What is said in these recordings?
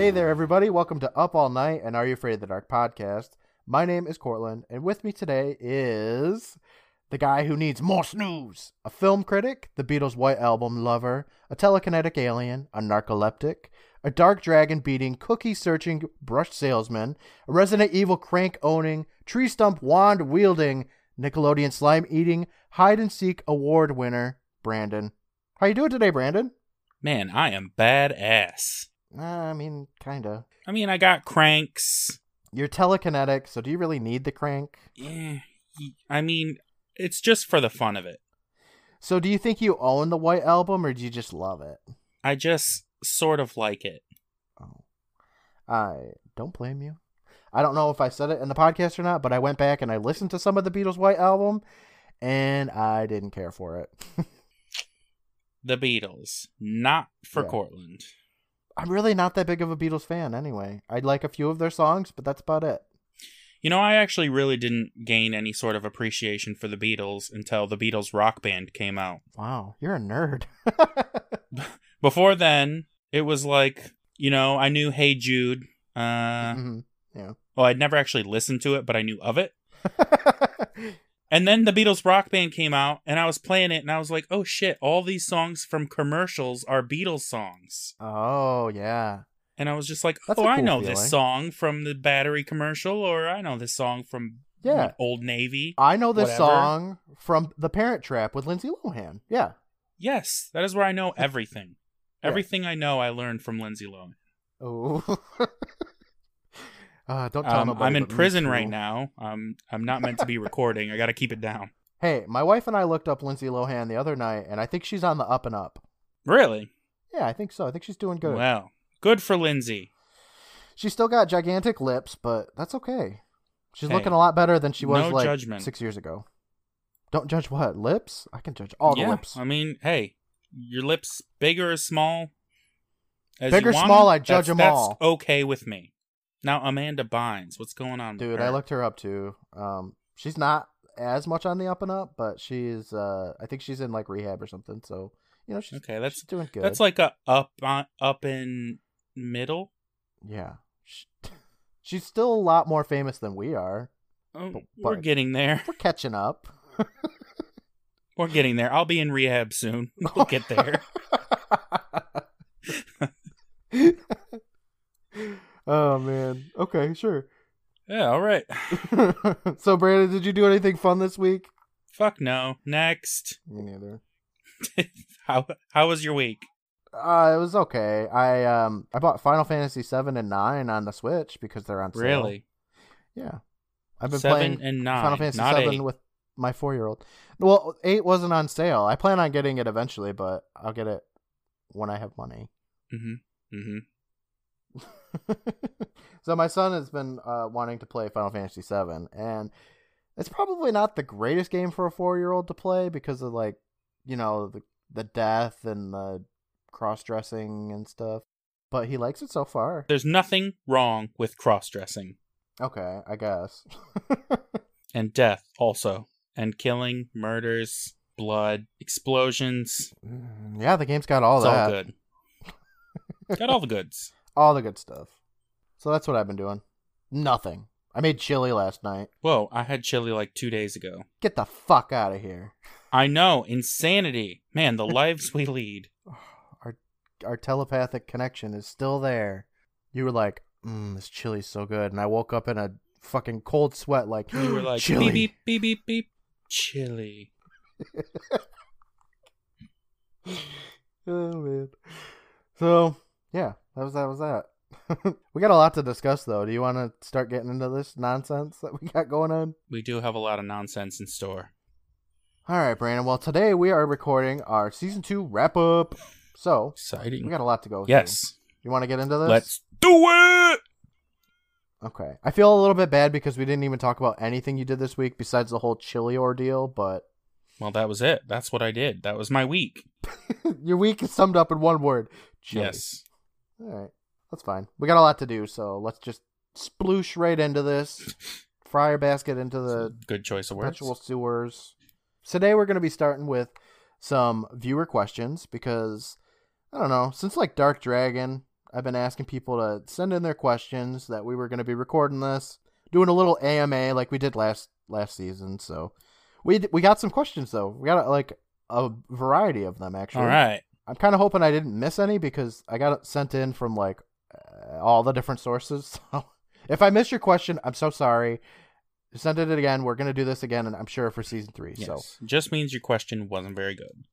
Hey there, everybody. Welcome to Up All Night and Are You Afraid of the Dark podcast. My name is Courtland, and with me today is the guy who needs more snooze a film critic, the Beatles' White Album lover, a telekinetic alien, a narcoleptic, a dark dragon beating, cookie searching brush salesman, a Resident Evil crank owning, tree stump wand wielding, Nickelodeon slime eating, hide and seek award winner, Brandon. How you doing today, Brandon? Man, I am badass. Uh, I mean, kinda. I mean, I got cranks. You're telekinetic, so do you really need the crank? Yeah, I mean, it's just for the fun of it. So do you think you own the White Album, or do you just love it? I just sort of like it. Oh, I don't blame you. I don't know if I said it in the podcast or not, but I went back and I listened to some of the Beatles' White Album, and I didn't care for it. the Beatles, not for Yeah. Courtland. I'm really not that big of a Beatles fan anyway. I like a few of their songs, but that's about it. You know, I actually really didn't gain any sort of appreciation for the Beatles until the Beatles rock band came out. Wow, you're a nerd. Before then, it was like, you know, I knew Hey Jude. Uh, Mhm. Yeah. well, I'd never actually listened to it, but I knew of it. And then the Beatles rock band came out, and I was playing it, and I was like, oh shit, all these songs from commercials are Beatles songs. oh yeah. And I was just like, That's oh, a I cool know feeling. this song from the battery commercial, or I know this song from Yeah. Old Navy. I know this Whatever. song from The Parent Trap with Lindsay Lohan. Yeah. Yes, that is where I know everything. Yeah. Everything I know, I learned from Lindsay Lohan. Oh. uh, don't tell Um, nobody I'm in prison right now. Um, I'm not meant to be recording. I got to keep it down. Hey, my wife and I looked up Lindsay Lohan the other night, and I think she's on the up and up. Really? Yeah, I think so. I think she's doing good. Well, good for Lindsay. She's still got gigantic lips, but that's okay. She's Hey, looking a lot better than she was no like judgment. six years ago. Don't judge what lips. I can judge all the lips. I mean, hey, your lips big or small? As Big or small, I judge that's- 'em that's all. okay with me. Now Amanda Bynes, what's going on, Dude? I looked her up too. Um, she's not as much on the up and up, but she's. Uh, I think she's in like rehab or something. So you know, she's Okay, that's- she's doing good. That's like a up on up in middle. yeah. Sh- She's still a lot more famous than we are. Oh, But- we're but- getting there. We're catching up. We're getting there. I'll be in rehab soon. We'll get there. Oh man. Okay, sure. yeah, all right. so Brandon, did you do anything fun this week? Fuck no. Next. Me neither. how how was your week? Uh, it was okay. I um I bought Final Fantasy seven and nine on the Switch because they're on sale. Really? Yeah. I've been Seven playing and nine, Final Fantasy seven eight. with my four year old. Well, eight wasn't on sale. I plan on getting it eventually, but I'll get it when I have money. Mm-hmm. Mm-hmm. so my son has been uh, wanting to play Final Fantasy VII, and it's probably not the greatest game for a four-year-old to play because of like, you know, the the death and the cross-dressing and stuff. But he likes it so far. There's nothing wrong with cross dressing Okay, I guess. and death also, and killing, murders, blood, explosions. Mm, yeah, the game's got all it's that, all good. Got all the goods. all the good stuff. So that's what I've been doing. Nothing. I made chili last night. Whoa, I had chili like two days ago. Get the fuck out of here. I know, insanity. Man, the lives we lead. our our telepathic connection is still there. You were like, mm, "This chili's so good," and I woke up in a fucking cold sweat, like You were like chili. beep beep beep beep beep. Chili. oh man. So yeah, that was that was that. we got a lot to discuss though. Do you want to start getting into this nonsense that we got going on? We do have a lot of nonsense in store. All right, Brandon. Well, today we are recording our season two wrap up. So Exciting. we got a lot to go. through. yes. You want to get into this? Let's do it. Okay. I feel a little bit bad because we didn't even talk about anything you did this week besides the whole chili ordeal, but Well, that was it. That's what I did. That was my week. your week is summed up in one word. Chili. Yes. All right. That's fine. We got a lot to do, so let's just sploosh right into this. Fryer basket into the Good choice of words. perpetual sewers. Today we're going to be starting with some viewer questions because I don't know, since like Dark Dragon, I've been asking people to send in their questions that we were going to be recording this, doing a little AMA like we did last last season. So we we got some questions though. We got like a variety of them actually. All right. I'm kind of hoping I didn't miss any because I got it sent in from like uh, all the different sources. So if I missed your question, I'm so sorry. Send it again. We're gonna do this again, and I'm sure for season three. Yes. So Just means your question wasn't very good.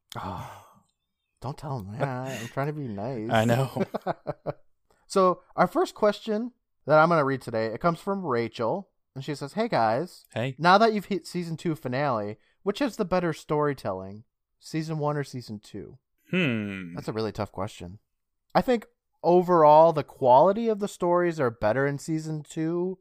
don't tell him that. I'm trying to be nice. I know. so our first question that I'm gonna read today it comes from Rachel, and she says, "Hey guys, Hey. now that you've hit season two finale, which is the better storytelling, season one or season two? Hmm. That's a really tough question. I think overall the quality of the stories are better in season two,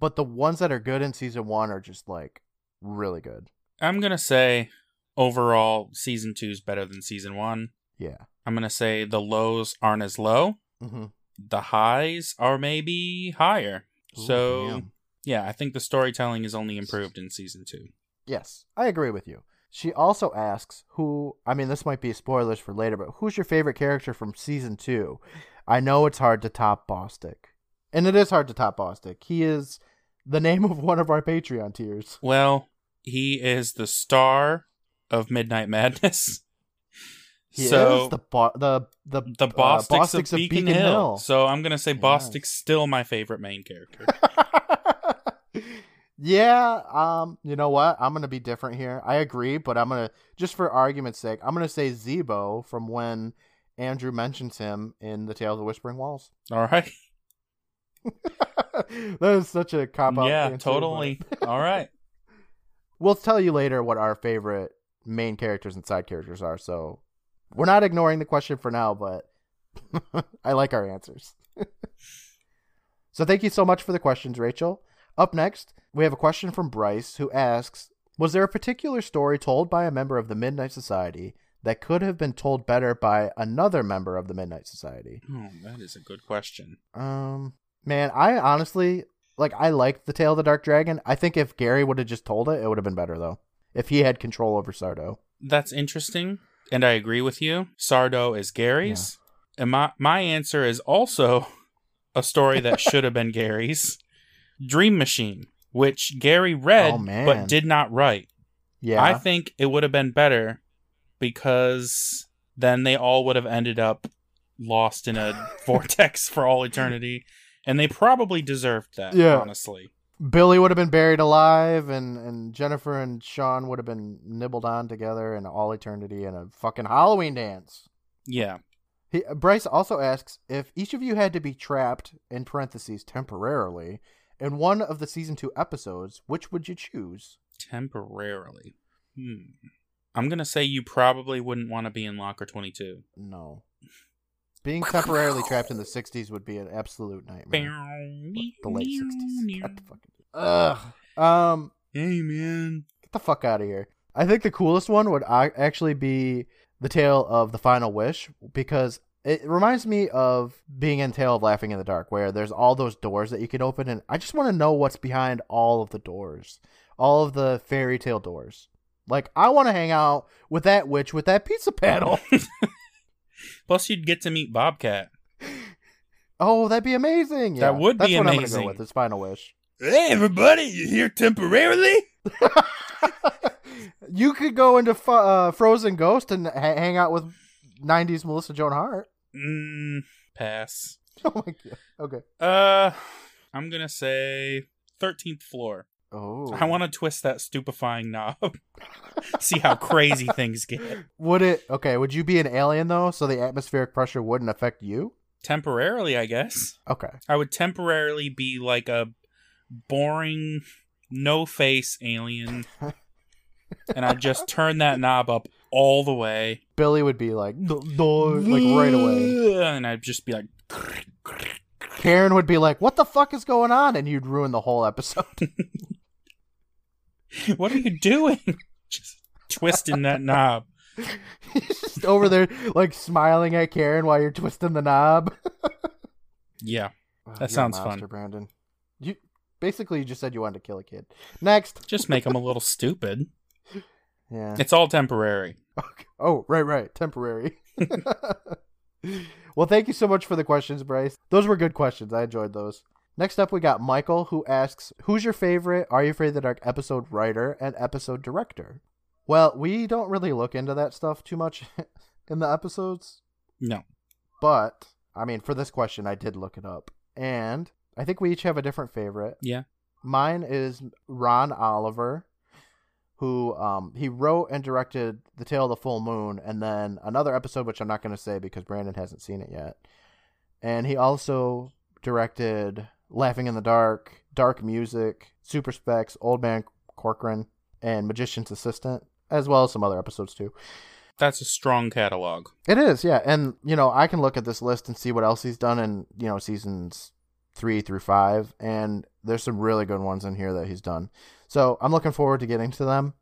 but the ones that are good in season one are just like really good. I'm gonna say overall season two is better than season one. Yeah. I'm gonna say the lows aren't as low. Mm-hmm. The highs are maybe higher. so yeah, I think the storytelling is only improved in season two. yes, I agree with you. She also asks who. I mean, this might be spoilers for later, but who's your favorite character from season two? I know it's hard to top Bostic, and it is hard to top Bostic. He is the name of one of our Patreon tiers. Well, he is the star of Midnight Madness. He so is the bo- the the the uh, Bostics, Bostics of, Beacon, Hill. So I'm gonna say Yes. Bostic's still my favorite main character. yeah, um, you know what? I'm gonna be different here. I agree, but I'm gonna just for argument's sake, I'm gonna say Zeebo from when Andrew mentions him in the Tale of the Whispering Walls. All right. that is such a cop out. yeah, totally. All right. We'll tell you later what our favorite main characters and side characters are. So we're not ignoring the question for now, but I like our answers. so thank you so much for the questions, Rachel. Up next, we have a question from Bryce who asks Was there a particular story told by a member of the Midnight Society that could have been told better by another member of the Midnight Society? Oh, that is a good question. Um, man, I honestly like I liked the Tale of the Dark Dragon. I think if Gary would have just told it, it would have been better though. If he had control over Sardo. That's interesting, and I agree with you. Sardo is Gary's, and my my answer is also a story that should have been Gary's. Dream Machine, which Gary read Oh, but did not write. Yeah. I think it would have been better because then they all would have ended up lost in a vortex for all eternity, and they probably deserved that. Yeah. honestly. Billy would have been buried alive and, and Jennifer and Sean would have been nibbled on together in all eternity in a fucking Halloween dance. Yeah. He, Bryce also asks if each of you had to be trapped, in parentheses, temporarily, in one of the season two episodes, which would you choose? Temporarily. Hmm. I'm gonna say you probably wouldn't want to be in Locker 22. No. Being temporarily trapped in the 60s would be an absolute nightmare. The late 60s. God, fucking- Ugh. Um, Hey man. get the fuck out of here. I think the coolest one would actually be the tale of the final wish because it reminds me of being in Tale of Laughing in the Dark, where there's all those doors that you can open, and I just want to know what's behind all of the doors, all of the fairy tale doors. Like, I want to hang out with that witch with that pizza paddle. Plus, you'd get to meet Bobcat. oh, that'd be amazing! Yeah, That would that's what I'm gonna go with. His final wish. Hey, everybody! You here temporarily? you could go into uh, Frozen Ghost and ha- hang out with '90s Melissa Joan Hart. Mm, pass. Oh my god. Okay. Uh, I'm gonna say 13th floor. Oh. I want to twist that stupefying knob. See how crazy things get. Would it? Okay. Would you be an alien though, so the atmospheric pressure wouldn't affect you? Temporarily, I guess. Okay. I would temporarily be like a boring, no face alien. and I'd just turn that knob up all the way. Billy would be like, "No, no," like right away. And I'd just be like, Karen would be like, "What the fuck is going on?" And you'd ruin the whole episode. what are you doing? just twisting that knob. just over there, like smiling at Karen while you're twisting the knob. Yeah. That you're a sounds monster, fun. Brandon. You basically you just said you wanted to kill a kid. Next. Just make them a little stupid. Yeah. It's all temporary. Okay. Oh, right, right. Temporary. well, thank you so much for the questions, Bryce. Those were good questions. I enjoyed those. Next up, we got Michael, who asks, "Who's your favorite Are You Afraid of the Dark episode writer and episode director?" Well, we don't really look into that stuff too much in the episodes, No. but I mean, for this question, I did look it up, and I think we each have a different favorite. Yeah. Mine is Ron Oliver, who um, he wrote and directed The Tale of the Full Moon, and then another episode which I'm not going to say because Brandon hasn't seen it yet. And he also directed Laughing in the Dark, Dark Music, Super Specs, Old Man Corcoran, and Magician's Assistant, as well as some other episodes too. That's a strong catalog. It is, yeah. And, you know, I can look at this list and see what else he's done in, you know, seasons three through five. And there's some really good ones in here that he's done. So I'm looking forward to getting to them.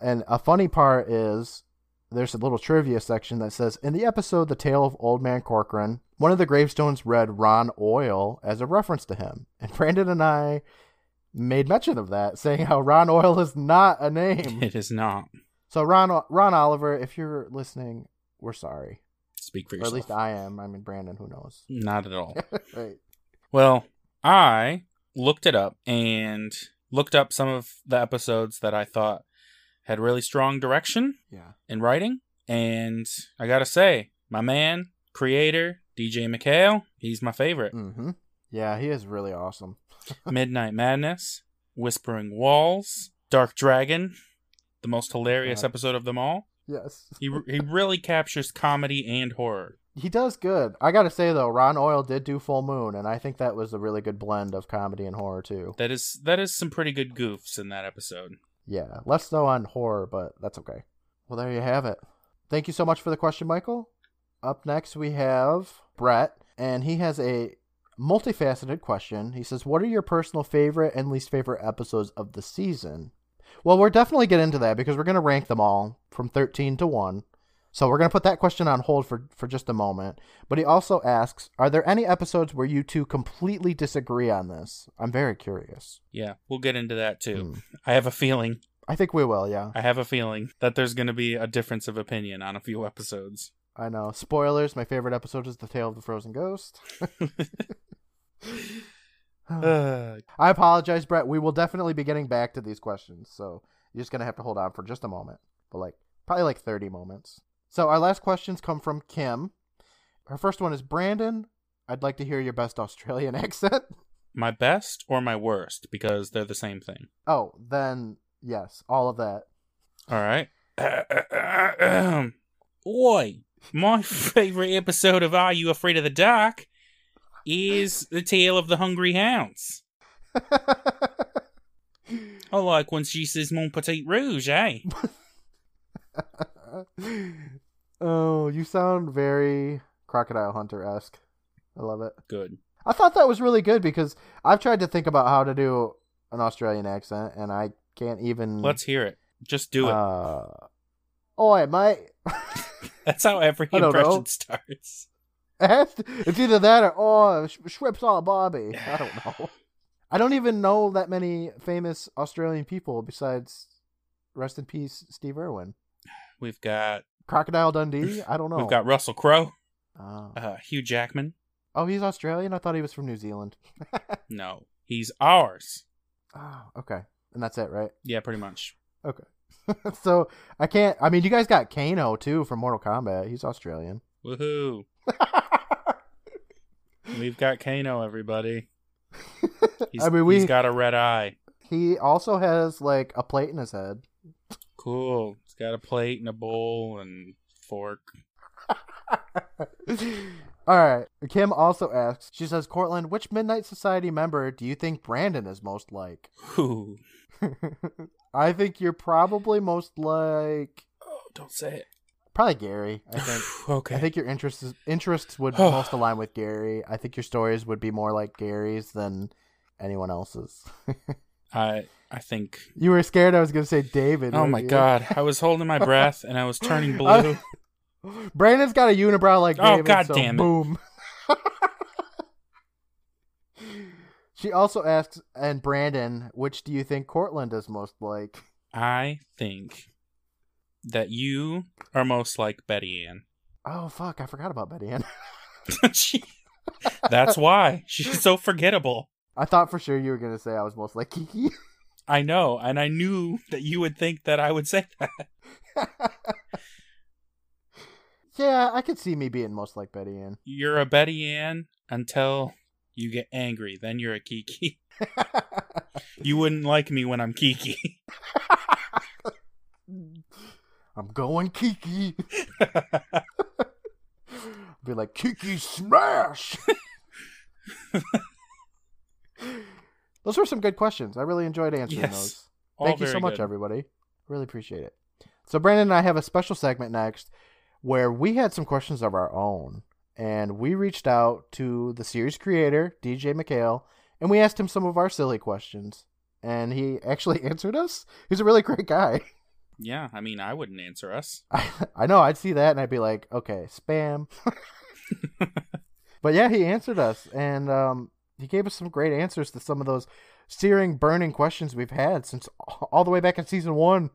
And a funny part is there's a little trivia section that says in the episode The Tale of Old Man Corcoran, one of the gravestones read Ron Oil as a reference to him. And Brandon and I made mention of that, saying how Ron Oil is not a name. It is not. so Ron Ron Oliver, if you're listening, we're sorry. Speak for Or yourself. at least I am. I mean Brandon, who knows? Not at all. right. Well, I looked it up and looked up some of the episodes that I thought had really strong direction Yeah. in writing. And I gotta say, my man, creator, DJ MacHale, he's my favorite. Mm-hmm. Yeah, he is really awesome. Midnight Madness, Whispering Walls, Dark Dragon, the most hilarious God. episode of them all. Yes. He, he really captures comedy and horror. He does good. I gotta say though, Ron Oil did do Full Moon, and I think that was a really good blend of comedy and horror too. That is that is some pretty good goofs in that episode. Yeah, less so on horror, but that's okay. Well, there you have it. Thank you so much for the question, Michael. Up next, we have Brett, and he has a multifaceted question. He says, What are your personal favorite and least favorite episodes of the season? Well, we're definitely get into that because we're going to rank them all from 13 to 1. So we're going to put that question on hold for, for just a moment. But he also asks, Are there any episodes where you two completely disagree on this? I'm very curious. Yeah, we'll get into that too. Hmm. I have a feeling I think we will, yeah. I have a feeling that there's going to be a difference of opinion on a few episodes. I know. Spoilers. My favorite episode is The Tale of the Frozen Ghost. I apologize, Brett. We will definitely be getting back to these questions, so you're just gonna have to hold on for just a moment, but like probably like 30 moments. So our last questions come from Kim. Her first one is Brandon. I'd like to hear your best Australian accent. my best or my worst because they're the same thing. Oh, then yes, all of that. All right. Oi, my favorite episode of Are You Afraid of the Dark is The Tale of the Hungry Hounds. I like when she says Mon Petit Rouge, eh? oh, you sound very Crocodile Hunter esque. I love it. Good. I thought that was really good because I've tried to think about how to do an Australian accent and I can't even. Let's hear it. Just do it. Uh, oi, mate. That's how every I impression starts. It it's either that or oh, all Bobby. I don't know. I don't even know that many famous Australian people besides rest in peace Steve Irwin. We've got Crocodile Dundee. I don't know. we've got Russell Crowe, Oh. uh, Hugh Jackman. oh, he's Australian. I thought he was from New Zealand. No, he's ours. oh, okay, and that's it, right? Yeah, pretty much. Okay, so I can't. I mean, you guys got Kano too from Mortal Kombat. He's Australian. Woohoo! We've got Kano, everybody. He's, I mean, we he's got a red eye. he also has like a plate in his head. Cool. He's got a plate and a bowl and fork. All right. Kim also asks. She says, "Courtland, which Midnight Society member do you think Brandon is most like?" Ooh. I think you're probably most like Oh, don't say it. probably Gary. I think. okay. I think your interests interests would most align with Gary. I think your stories would be more like Gary's than anyone else's. I I think. you were scared I was going to say David. Oh my you? god! I was holding my breath and I was turning blue. Brandon's got a unibrow like Oh, David. God so damn it. Boom. she also asks, and Brandon, which do you think Courtland is most like? I think that you are most like Betty Ann. Oh fuck, I forgot about Betty Ann. She- That's why she's so forgettable. I thought for sure you were gonna say I was most like Kiki. I know, and I knew that you would think that I would say that. yeah, I could see me being most like Betty Ann. You're a Betty Ann until you get angry. Then you're a Kiki. You wouldn't like me when I'm Kiki. I'm going Kiki. Be like Kiki smash. Those were some good questions. I really enjoyed answering Yes. those. All Thank you so much, good. everybody. Really appreciate it. So Brandon and I have a special segment next where we had some questions of our own. And we reached out to the series creator, DJ MacHale, and we asked him some of our silly questions. And he actually answered us. He's a really great guy. Yeah, I mean, I wouldn't answer us. I, I know, I'd see that and I'd be like, okay, spam. but yeah, he answered us and um, he gave us some great answers to some of those searing, burning questions we've had since all the way back in season one.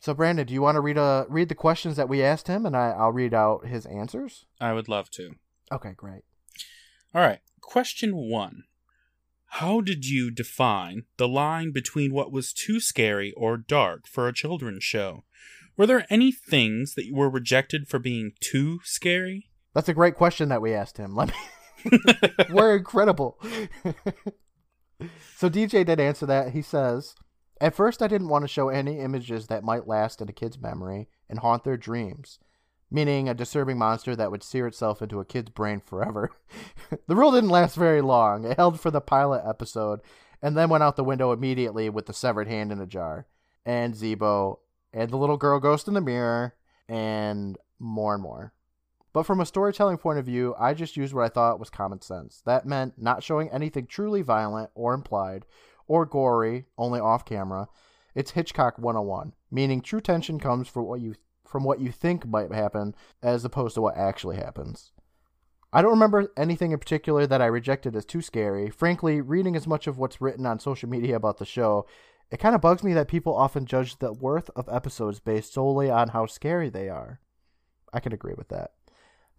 So, Brandon, do you want to read uh, read the questions that we asked him and I, I'll read out his answers? I would love to. Okay, great. All right. Question one How did you define the line between what was too scary or dark for a children's show? Were there any things that you were rejected for being too scary? That's a great question that we asked him. Let me. We're incredible. so DJ did answer that. He says, "At first, I didn't want to show any images that might last in a kid's memory and haunt their dreams, meaning a disturbing monster that would sear itself into a kid's brain forever." the rule didn't last very long. It held for the pilot episode, and then went out the window immediately with the severed hand in a jar, and Zeebo, and the little girl ghost in the mirror, and more and more. But from a storytelling point of view, I just used what I thought was common sense. That meant not showing anything truly violent or implied or gory, only off camera. It's Hitchcock 101, meaning true tension comes from what you from what you think might happen as opposed to what actually happens. I don't remember anything in particular that I rejected as too scary. Frankly, reading as much of what's written on social media about the show, it kind of bugs me that people often judge the worth of episodes based solely on how scary they are. I can agree with that.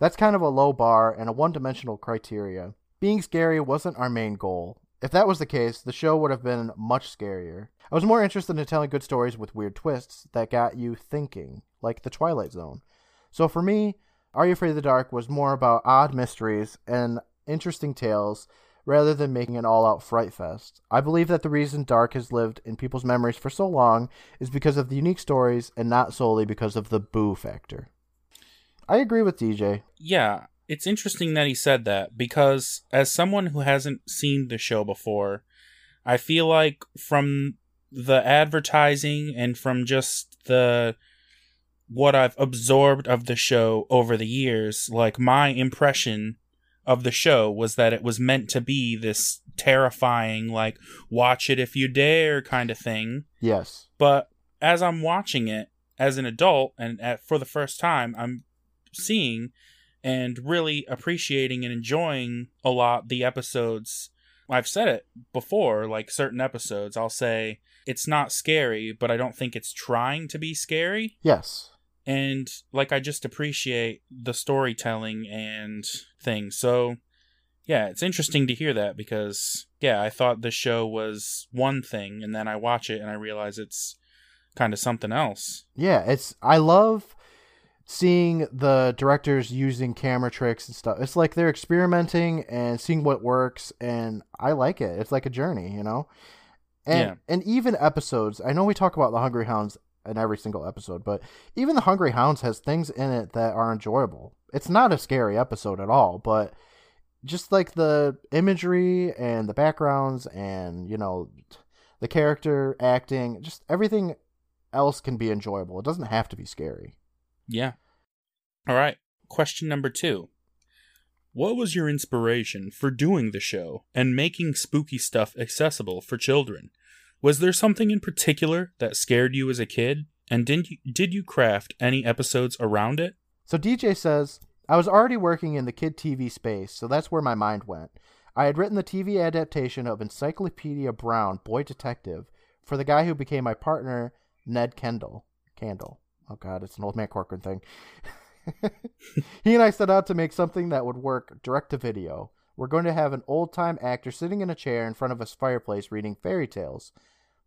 That's kind of a low bar and a one dimensional criteria. Being scary wasn't our main goal. If that was the case, the show would have been much scarier. I was more interested in telling good stories with weird twists that got you thinking, like The Twilight Zone. So for me, Are You Afraid of the Dark was more about odd mysteries and interesting tales rather than making an all out fright fest. I believe that the reason Dark has lived in people's memories for so long is because of the unique stories and not solely because of the boo factor. I agree with DJ. Yeah, it's interesting that he said that because as someone who hasn't seen the show before, I feel like from the advertising and from just the what I've absorbed of the show over the years, like my impression of the show was that it was meant to be this terrifying like watch it if you dare kind of thing. Yes. But as I'm watching it as an adult and at, for the first time, I'm seeing and really appreciating and enjoying a lot the episodes. I've said it before, like certain episodes, I'll say it's not scary, but I don't think it's trying to be scary. Yes. And like I just appreciate the storytelling and things. So yeah, it's interesting to hear that because yeah, I thought the show was one thing and then I watch it and I realize it's kind of something else. Yeah, it's I love seeing the directors using camera tricks and stuff. It's like they're experimenting and seeing what works and I like it. It's like a journey, you know? And Yeah. and even episodes, I know we talk about the Hungry Hounds in every single episode, but even the Hungry Hounds has things in it that are enjoyable. It's not a scary episode at all, but just like the imagery and the backgrounds and, you know, the character acting, just everything else can be enjoyable. It doesn't have to be scary. Yeah. All right. Question number two. What was your inspiration for doing the show and making spooky stuff accessible for children? Was there something in particular that scared you as a kid? And did you, did you craft any episodes around it? So DJ says, I was already working in the kid TV space, so that's where my mind went. I had written the TV adaptation of Encyclopedia Brown, Boy Detective, for the guy who became my partner, Ned Kandel. Candle. Oh god, it's an old man Corcoran thing. he and I set out to make something that would work direct to video. We're going to have an old time actor sitting in a chair in front of a fireplace reading fairy tales.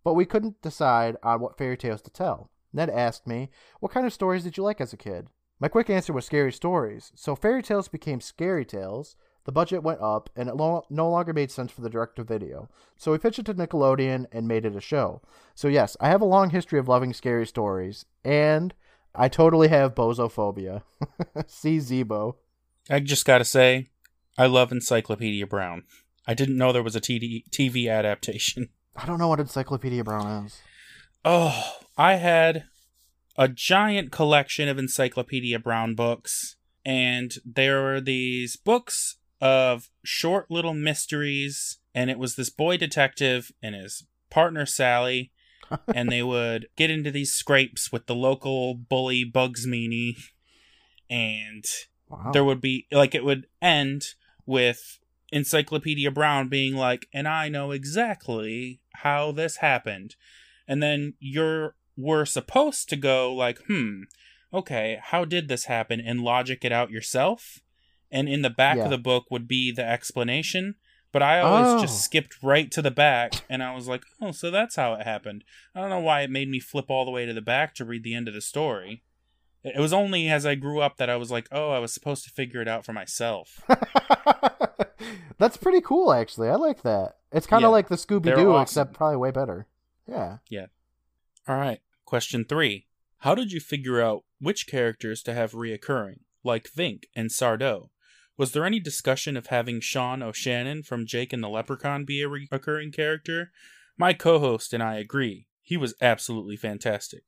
But we couldn't decide on what fairy tales to tell. Ned asked me, What kind of stories did you like as a kid? My quick answer was scary stories. So fairy tales became scary tales. The budget went up, and it lo- no longer made sense for the direct to video. So we pitched it to Nickelodeon and made it a show. So, yes, I have a long history of loving scary stories, and I totally have bozophobia. See Zeebo. I just gotta say, I love Encyclopedia Brown. I didn't know there was a TD- TV adaptation. I don't know what Encyclopedia Brown is. Oh, I had a giant collection of Encyclopedia Brown books, and there were these books of short little mysteries, and it was this boy detective and his partner Sally, and they would get into these scrapes with the local bully Bugs Meany, and Wow. there would be like it would end with Encyclopedia Brown being like, and I know exactly how this happened. And then you're were supposed to go like, hmm, okay, how did this happen? And logic it out yourself. And in the back Yeah. of the book would be the explanation. But I always Oh. just skipped right to the back and I was like, oh, so that's how it happened. I don't know why it made me flip all the way to the back to read the end of the story. It was only as I grew up that I was like, oh, I was supposed to figure it out for myself. That's pretty cool, actually. I like that. It's kind of Yeah, like the Scooby Doo, awesome. except probably way better. Yeah. Yeah. All right. Question three. How did you figure out which characters to have reoccurring, like Vink and Sardo? Was there any discussion of having Sean O'Shannon from Jake and the Leprechaun be a recurring character? My co host and I agree. He was absolutely fantastic.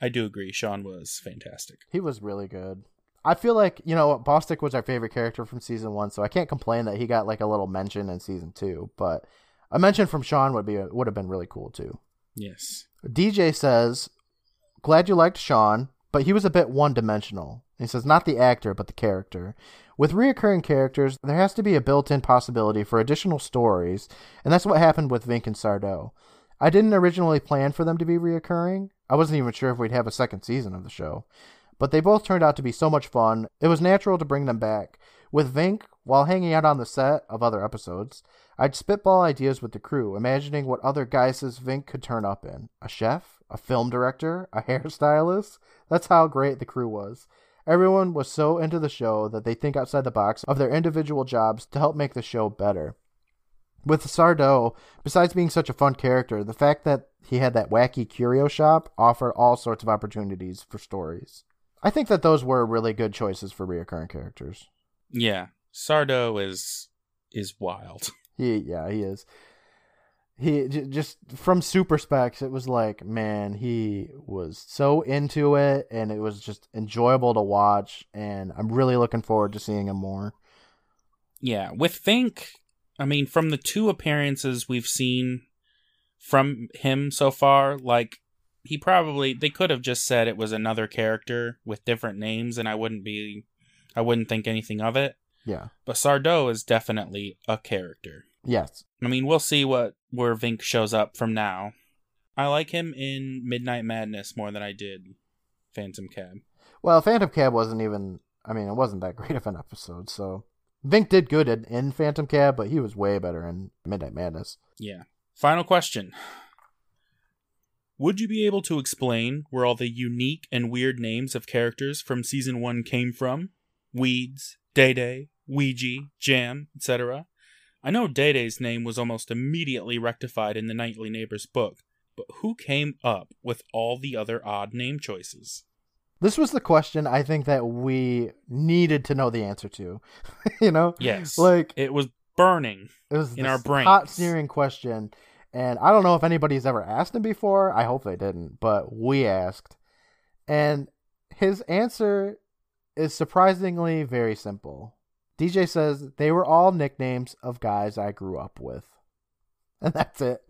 I do agree, Sean was fantastic. He was really good. I feel like, you know, Bostic was our favorite character from season one, so I can't complain that he got like a little mention in season two. But a mention from Sean would be would have been really cool too. Yes. DJ says, Glad you liked Sean, but he was a bit one dimensional. He says, Not the actor, but the character. With reoccurring characters, there has to be a built in possibility for additional stories, and that's what happened with Vink and Sardo. I didn't originally plan for them to be reoccurring. I wasn't even sure if we'd have a second season of the show. But they both turned out to be so much fun, it was natural to bring them back. With Vink, while hanging out on the set of other episodes, I'd spitball ideas with the crew, imagining what other guises Vink could turn up in. A chef? A film director? A hairstylist? That's how great the crew was. Everyone was so into the show that they think outside the box of their individual jobs to help make the show better. With Sardo, besides being such a fun character, the fact that he had that wacky curio shop offered all sorts of opportunities for stories. I think that those were really good choices for reoccurring characters. Yeah. Sardo is is wild. He, yeah, he is. He j- just from Super Specs, it was like, man, he was so into it, and it was just enjoyable to watch. And I'm really looking forward to seeing him more. Yeah, with Vink, I mean, from the two appearances we've seen from him so far, like he probably they could have just said it was another character with different names, and I wouldn't be, I wouldn't think anything of it. Yeah. But Sardo is definitely a character. Yes. I mean, we'll see what where Vink shows up from now. I like him in Midnight Madness more than I did Phantom Cab. Well, Phantom Cab wasn't even. I mean, it wasn't that great of an episode. So Vink did good in, in Phantom Cab, but he was way better in Midnight Madness. Yeah. Final question. Would you be able to explain where all the unique and weird names of characters from season 1 came from? Weeds, Day Day, Ouija, Jam, etc. I know Day Day's name was almost immediately rectified in the Nightly Neighbors book, but who came up with all the other odd name choices? This was the question I think that we needed to know the answer to. you know, Yes. like it was burning. it was in our brain. hot searing question, and I don't know if anybody's ever asked him before. I hope they didn't, but we asked, and his answer is surprisingly very simple. DJ says they were all nicknames of guys I grew up with, and that's it.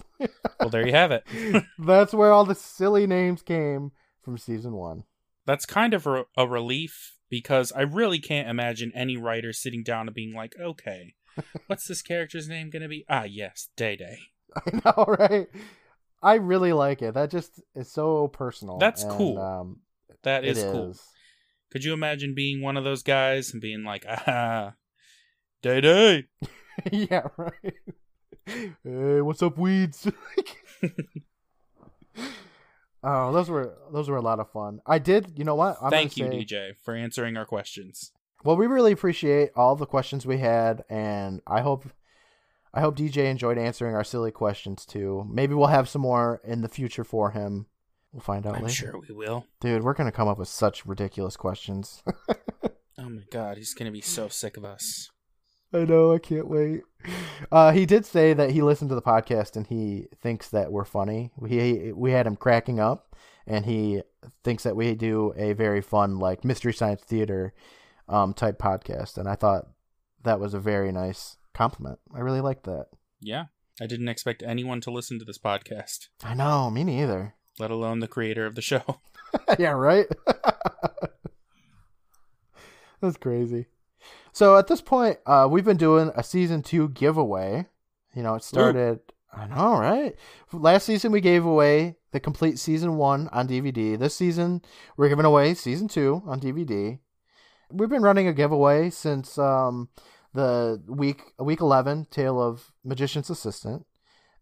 Well, there you have it. that's where all the silly names came from season one. that's kind of a, a relief because I really can't imagine any writer sitting down and being like, okay, what's this character's name going to be? Ah, yes, Day Day. I know, right? I really like it. That just is so personal. That's and, cool. Um, That it is, cool. Could you imagine being one of those guys and being like, ah, day day? yeah, right. Hey, what's up, weeds? oh, those were those were a lot of fun. I did, you know what? I'm Thank you, say- DJ, for answering our questions. Well, we really appreciate all the questions we had, and I hope I hope DJ enjoyed answering our silly questions too. Maybe we'll have some more in the future for him. We'll find out I'm later. sure we will. Dude, we're gonna come up with such ridiculous questions. Oh my god, he's gonna be so sick of us. I know, I can't wait. Uh, he did say that he listened to the podcast and he thinks that we're funny. We we had him cracking up, and he thinks that we do a very fun like mystery science theater um, type podcast. And I thought that was a very nice compliment. I really liked that. Yeah, I didn't expect anyone to listen to this podcast, I know, me neither. Let alone the creator of the show. yeah, right. That's crazy. So at this point, uh, we've been doing a season two giveaway. You know, it started. I know, right? Last season we gave away the complete season one on DVD. This season we're giving away season two on DVD. We've been running a giveaway since um, the week week eleven, Tale of Magician's Assistant,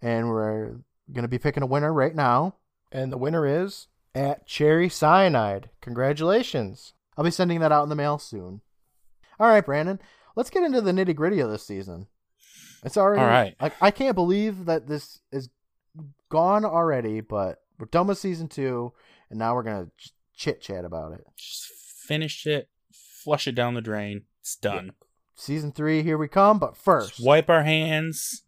and we're gonna be picking a winner right now. And the winner is at Cherry Cyanide. Congratulations! I'll be sending that out in the mail soon. All right, Brandon, let's get into the nitty gritty of this season. It's already All right. Like I can't believe that this is gone already, but we're done with season two, and now we're gonna chit chat about it. Just finish it, flush it down the drain. It's done. Season three, here we come. But first, Just wipe our hands.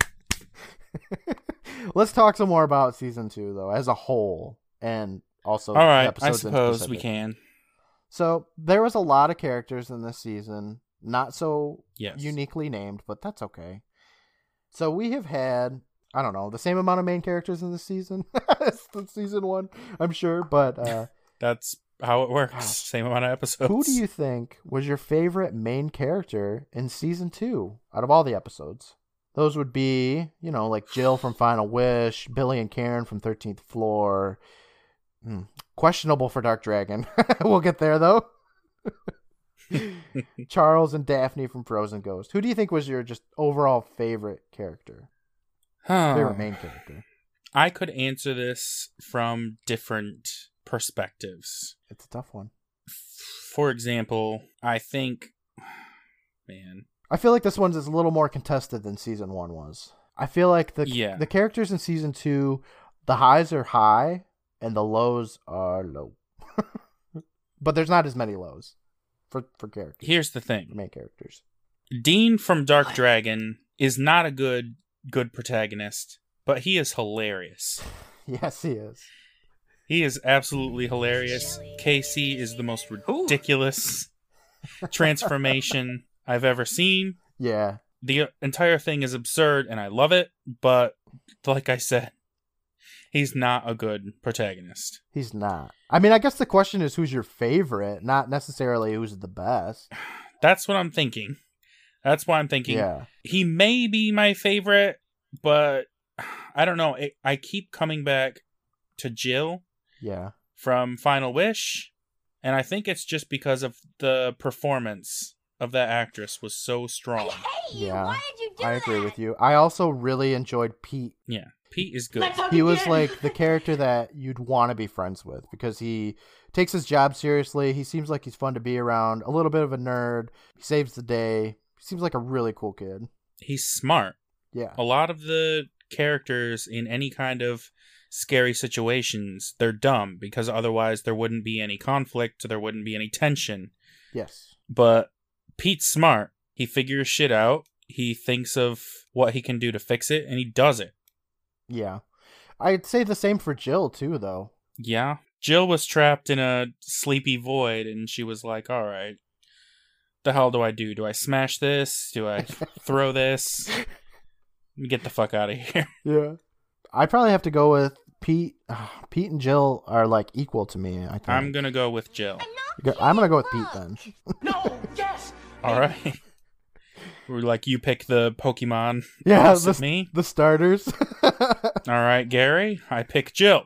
let's talk some more about season two, though, as a whole, and also. All right, I suppose we can. So there was a lot of characters in this season, not so Yes. uniquely named, but that's okay. So we have had, I don't know, the same amount of main characters in this season as the season one, I'm sure. But uh, That's how it works. Gosh. Same amount of episodes. who do you think was your favorite main character in season two out of all the episodes? Those would be, you know, like Jill from Final Wish, Billy and Karen from 13th Floor. Hmm, questionable for Dark Dragon. we'll get there, though. Charles and Daphne from Frozen Ghost. Who do you think was your just overall favorite character? Huh. Favorite main character? I could answer this from different perspectives. It's a tough one. For example, I think, man, I feel like this one's is a little more contested than season one was. I feel like the Yeah. the characters in season two, the highs are high and the lows are low. but there's not as many lows for for characters, here's the thing: main characters. Dean from Dark Dragon is not a good good protagonist, but he is hilarious. Yes, he is. He is absolutely hilarious. Casey is the most ridiculous transformation I've ever seen. Yeah, The entire thing is absurd and I love it, but like I said, he's not a good protagonist. he's not. I mean, I guess the question is who's your favorite, not necessarily who's the best. That's what I'm thinking. That's why I'm thinking Yeah, he may be my favorite, but I don't know. It, I keep coming back to Jill yeah, from Final Wish, and I think it's just because of the performance of that actress was so strong. yeah. I agree with you. I also really enjoyed Pete Yeah, Pete is good. he was like the character that you'd want to be friends with because he takes his job seriously. He seems like he's fun to be around. A little bit of a nerd. He saves the day. He seems like a really cool kid. He's smart. Yeah. A lot of the characters in any kind of scary situations, they're dumb because otherwise there wouldn't be any conflict, there wouldn't be any tension. Yes. But Pete's smart. He figures shit out. He thinks of what he can do to fix it, and he does it. Yeah. I'd say the same for Jill too, though. Yeah. Jill was trapped in a sleepy void, and she was like, all right, the hell do I do? Do I smash this? Do I throw this? Get the fuck out of here. Yeah. I'd probably have to go with Pete. Pete and Jill are like equal to me. I think. I'm gonna go with Jill. I'm gonna go with Pete then. No, yes. All right. We're like, you pick the Pokemon. Yeah, opposite the, me. the starters. All right, Gary. I pick Jill.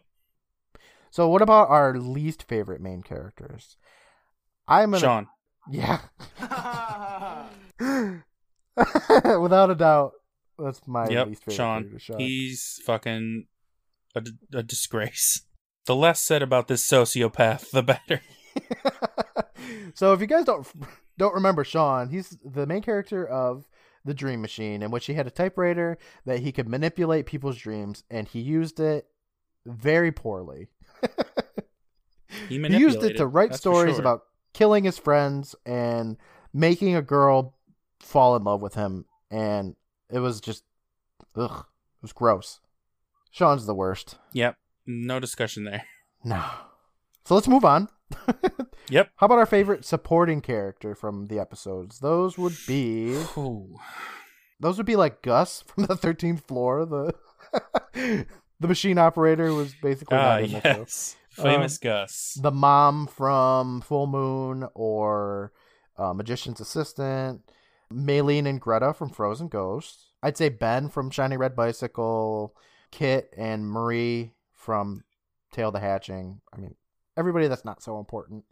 So, what about our least favorite main characters? I'm gonna Sean. Yeah. Without a doubt, that's my Yep, least favorite Sean. character, Sean. He's fucking a, d- a disgrace. The less said about this sociopath, the better. so if you guys don't don't remember Sean, he's the main character of the Dream Machine, in which he had a typewriter that he could manipulate people's dreams, and he used it very poorly. He, he used it to write stories sure. about killing his friends and making a girl fall in love with him, and it was just ugh, it was gross. Sean's the worst. Yep. No discussion there. No. So let's move on. Yep. How about our favorite supporting character from the episodes? Those would be those would be like Gus from the thirteenth floor, the the machine operator was basically Ah, yes. Famous Gus. The mom from Full Moon or uh, Magician's Assistant, Maylene and Greta from Frozen Ghost. I'd say Ben from Shiny Red Bicycle, Kit and Marie from Tale the Hatching. I mean, everybody that's not so important.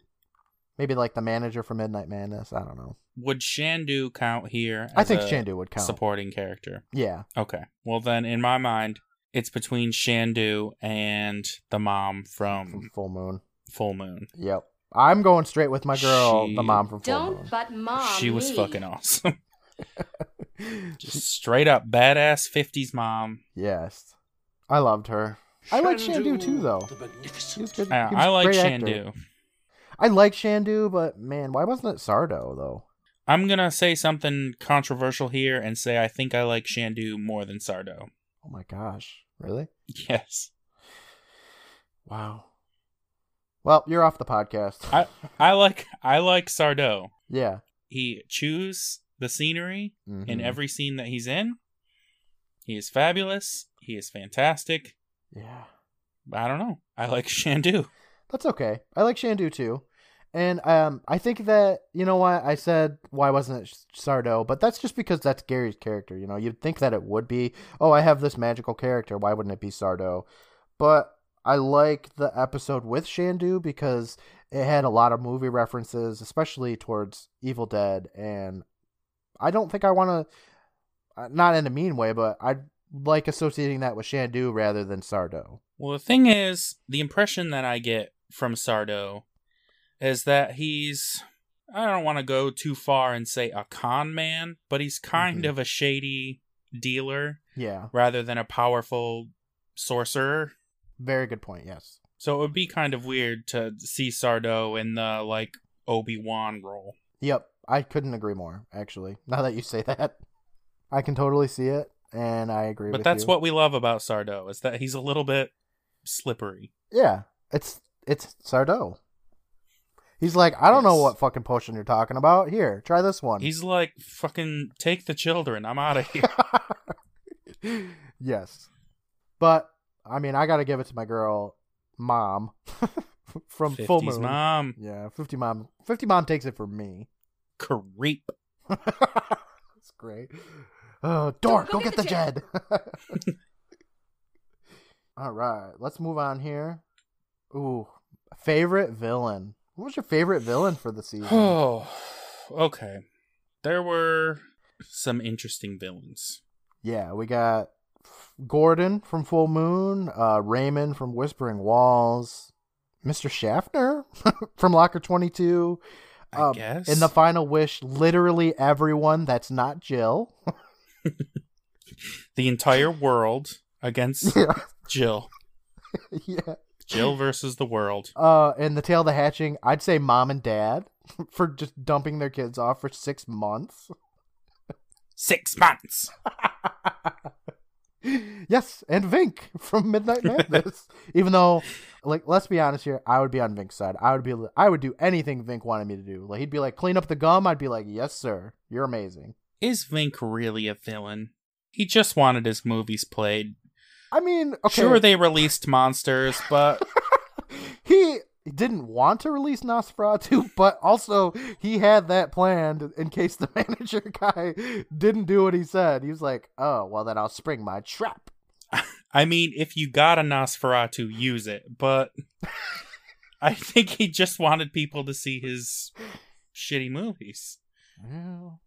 Maybe like the manager for Midnight Madness. I don't know. Would Shandu count here? I think a Shandu would count. Supporting character. Yeah. Okay. Well, then, in my mind, it's between Shandu and the mom From from Full Moon. Full Moon. Yep. I'm going straight with my girl, She- the mom from Full Moon. Don't Moon. but mom. she was fucking awesome. Just straight up badass 50s mom. yes. I loved her. I like Shandu too, though. He was good. I, he was like great actor. Shandu. I like Shandu, but man, why wasn't it Sardo though? I'm gonna say something controversial here and say I think I like Shandu more than Sardo. Oh my gosh, really? Yes. Wow. Well, you're off the podcast. I I like I like Sardo. yeah. He chews the scenery in Mhm. every scene that he's in. He is fabulous. He is fantastic. Yeah. I don't know. I like Shandu. That's okay. I like Shandu too. And um, I think that you know why I said why wasn't it Sardo, but that's just because that's Gary's character. You know, you'd think that it would be. Oh, I have this magical character. Why wouldn't it be Sardo? But I like the episode with Shandu because it had a lot of movie references, especially towards Evil Dead, and I don't think I want to, not in a mean way, but I like associating that with Shandu rather than Sardo. Well, the thing is, the impression that I get from Sardo is that he's I don't want to go too far and say a con man, but he's kind Mhm. of a shady dealer Yeah, rather than a powerful sorcerer. very good point. Yes. So it would be kind of weird to see Sardo in the like Obi-Wan role. Yep, I couldn't agree more. Actually, now that you say that, I can totally see it, and I agree. But that's you. what we love about Sardo is that he's a little bit slippery. Yeah, it's it's Sardo. He's like, I don't know what fucking potion you're talking about. Here, try this one. He's like fucking take the children. I'm out of here. yes, but I mean, I got to give it to my girl, mom, from Full 50s Moon. mom Yeah, fifty mom. Fifty mom takes it from me. creep. That's great. Uh, Dork, go, go get, get the the Jed. All right, let's move on here. Ooh, favorite villain. What was your favorite villain for the season? Oh, okay. There were some interesting villains. yeah, we got Gordon from Full Moon, uh, Raymond from Whispering Walls, Mr. Schaffner from Locker Twenty Two. I Um, guess In the final wish, literally everyone that's not Jill. The entire world against yeah, Jill. yeah. Jill versus the world. Uh, in the Tale of the Hatching, I'd say mom and dad for just dumping their kids off for six months. Six months. yes, and Vink from Midnight Madness. Even though, like, let's be honest here, I would be on Vink's side. I would be, I would do anything Vink wanted me to do. Like, he'd be like, clean up the gum. I'd be like, yes, sir. You're amazing. Is Vink really a villain? He just wanted his movies played. I mean, okay, Sure, they released monsters, but he didn't want to release Nosferatu, but also he had that planned in case the manager guy didn't do what he said. He was like, "Oh, well then I'll spring my trap." I mean, if you got a Nosferatu, use it. But I think he just wanted people to see his shitty movies. Well,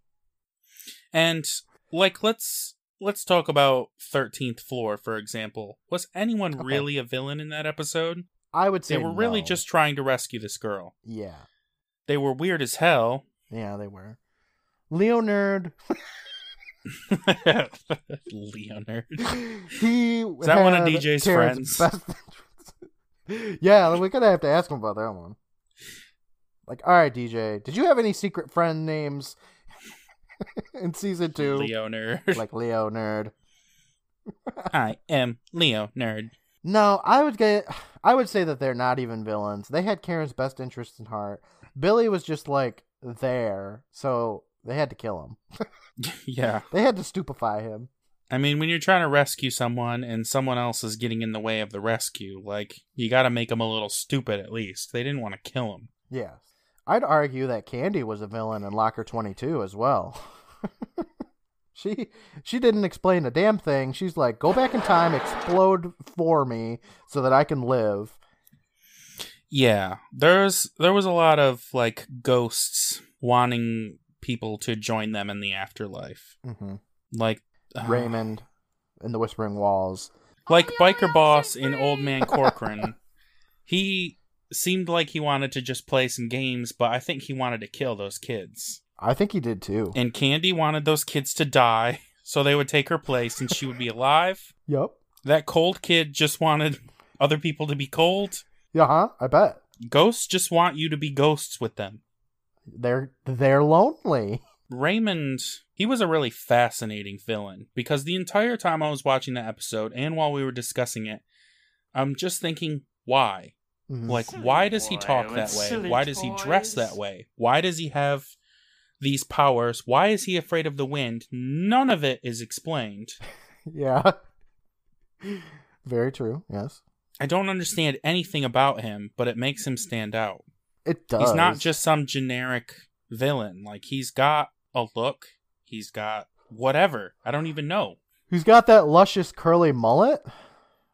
And like let's let's talk about 13th floor for example. Was anyone Okay. really a villain in that episode? I would say They were really just trying to rescue this girl. yeah, They were weird as hell. yeah, they were. Leonard, Leonard. he Is that one of DJ's Karen's friends? yeah, we're gonna have to ask him about that one. Like, all right, DJ, did you have any secret friend names in season two? Leo nerd. Like Leo Nerd. I am Leo Nerd. No, I would get. I would say that they're not even villains. They had Karen's best interests in heart. Billy was just like there, so they had to kill him. yeah. They had to stupefy him. I mean, when you're trying to rescue someone and someone else is getting in the way of the rescue, like, you gotta make them a little stupid at least. They didn't want to kill him. Yes. I'd argue that Candy was a villain in Locker 22 as well. she she didn't explain a damn thing. She's like, "Go back in time, explode for me so that I can live." Yeah, there's there was a lot of like ghosts wanting people to join them in the afterlife, hmm like uh, Raymond in the Whispering Walls. like biker boss in Old Man Corcoran. he seemed like he wanted to just play some games, but I think he wanted to kill those kids. I think he did too. And Candy wanted those kids to die so they would take her place and she would be alive. Yep. That cold kid just wanted other people to be cold. Yeah, huh? I bet. Ghosts just want you to be ghosts with them. They're they're lonely. Raymond, he was a really fascinating villain because the entire time I was watching that episode and while we were discussing it, I'm just thinking, why? Mhm. Like, why does he talk with that way? Why does he dress that way? Why does he have these powers? Why is he afraid of the wind? None of it is explained. yeah. Very true. Yes. I don't understand anything about him, but it makes him stand out. It does. He's not just some generic villain. Like, he's got a look, he's got whatever. I don't even know. He's got that luscious curly mullet.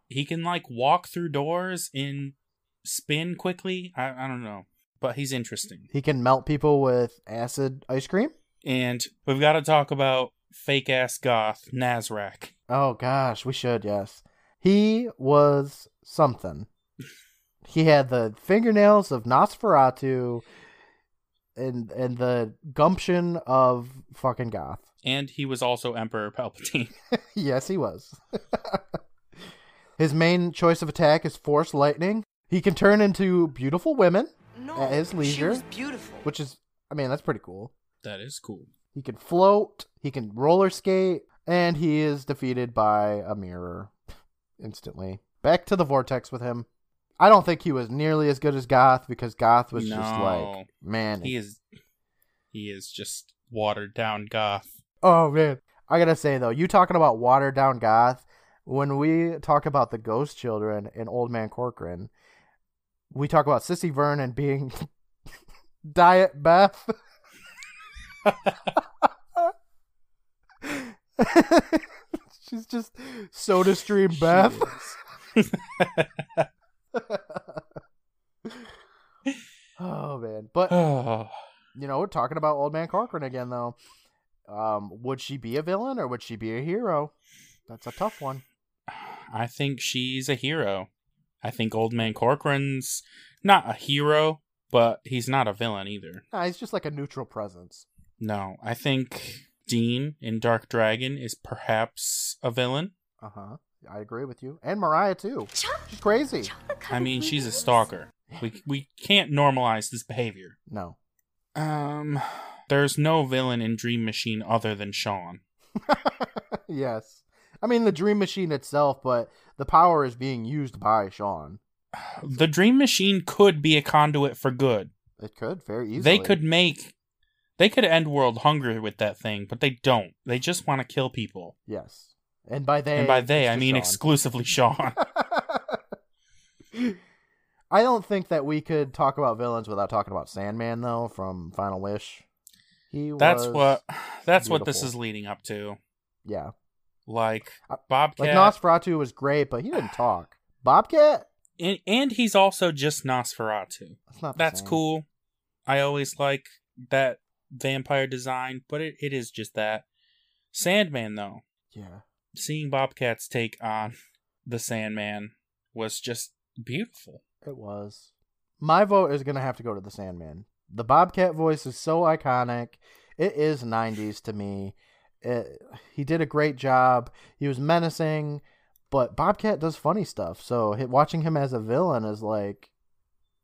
he can like walk through doors and spin quickly. I, I don't know, but he's interesting. He can melt people with acid ice cream. And we've got to talk about fake ass goth Nazrak. Oh gosh, we should, yes. He was something. He had the fingernails of Nosferatu and and the gumption of fucking goth. And he was also Emperor Palpatine. yes, he was. his main choice of attack is force lightning. He can turn into beautiful women, No, At his she leisure. was beautiful. which is I mean, that's pretty cool. that is cool. He can float, he can roller skate, and he is defeated by a mirror instantly. Back to the vortex with him. I don't think he was nearly as good as Goth because Goth was just like, man. He is he is just watered down goth. oh man. I gotta say though, you talking about watered down Goth, when we talk about the Ghost Children in Old Man Corcoran, we talk about Sissy Vernon being Diet Beth. She's just Soda Stream Beth. oh man, but you know, we're talking about Old Man Corcoran again, though. Um, would she be a villain or would she be a hero? That's a tough one. I think she's a hero. I think Old Man Corcoran's not a hero, but he's not a villain either. Nah, he's just like a neutral presence. No, I think Dean in Dark Dragon is perhaps a villain. Uh huh. I agree with you, and Mariah too. She's crazy. I mean, she's a stalker. We we can't normalize this behavior. No. Um, there's no villain in Dream Machine other than Sean. yes. I mean the Dream Machine itself, but the power is being used by Sean. The Dream Machine could be a conduit for good. It could very easily. They could make, they could end world hunger with that thing, but they don't. They just want to kill people, Yes. And by they, and by they I mean Sean. exclusively Sean. I don't think that we could talk about villains without talking about Sandman, though, from Final Wish. He that's what that's what this is leading up to. Yeah. Like Bobcat. Like Nosferatu was great, but he didn't talk. Bobcat? And, and he's also just Nosferatu. That's not. That's cool. I always like that vampire design, but it, it is just that. Sandman, though, Yeah. seeing Bobcat's take on the Sandman was just beautiful. It was. My vote is gonna have to go to the Sandman. The Bobcat voice is so iconic. It is '90s to me. It, he did a great job. He was menacing, but Bobcat does funny stuff. So hi- watching him as a villain is like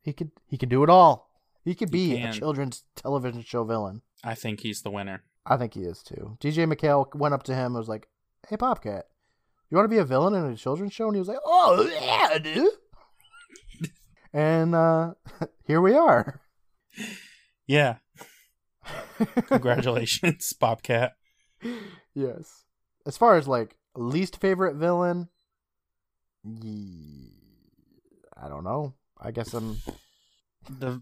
he could he could do it all. He could He be a children's television show villain. I think he's the winner. I think he is too. DJ MacHale went up to him and was like, "Hey, Bobcat, you want to be a villain in a children's show?" And he was like, "Oh yeah, dude." and uh, here we are. Yeah. Congratulations, Bobcat. Yes. As far as like least favorite villain, ye- I don't know. I guess I'm. The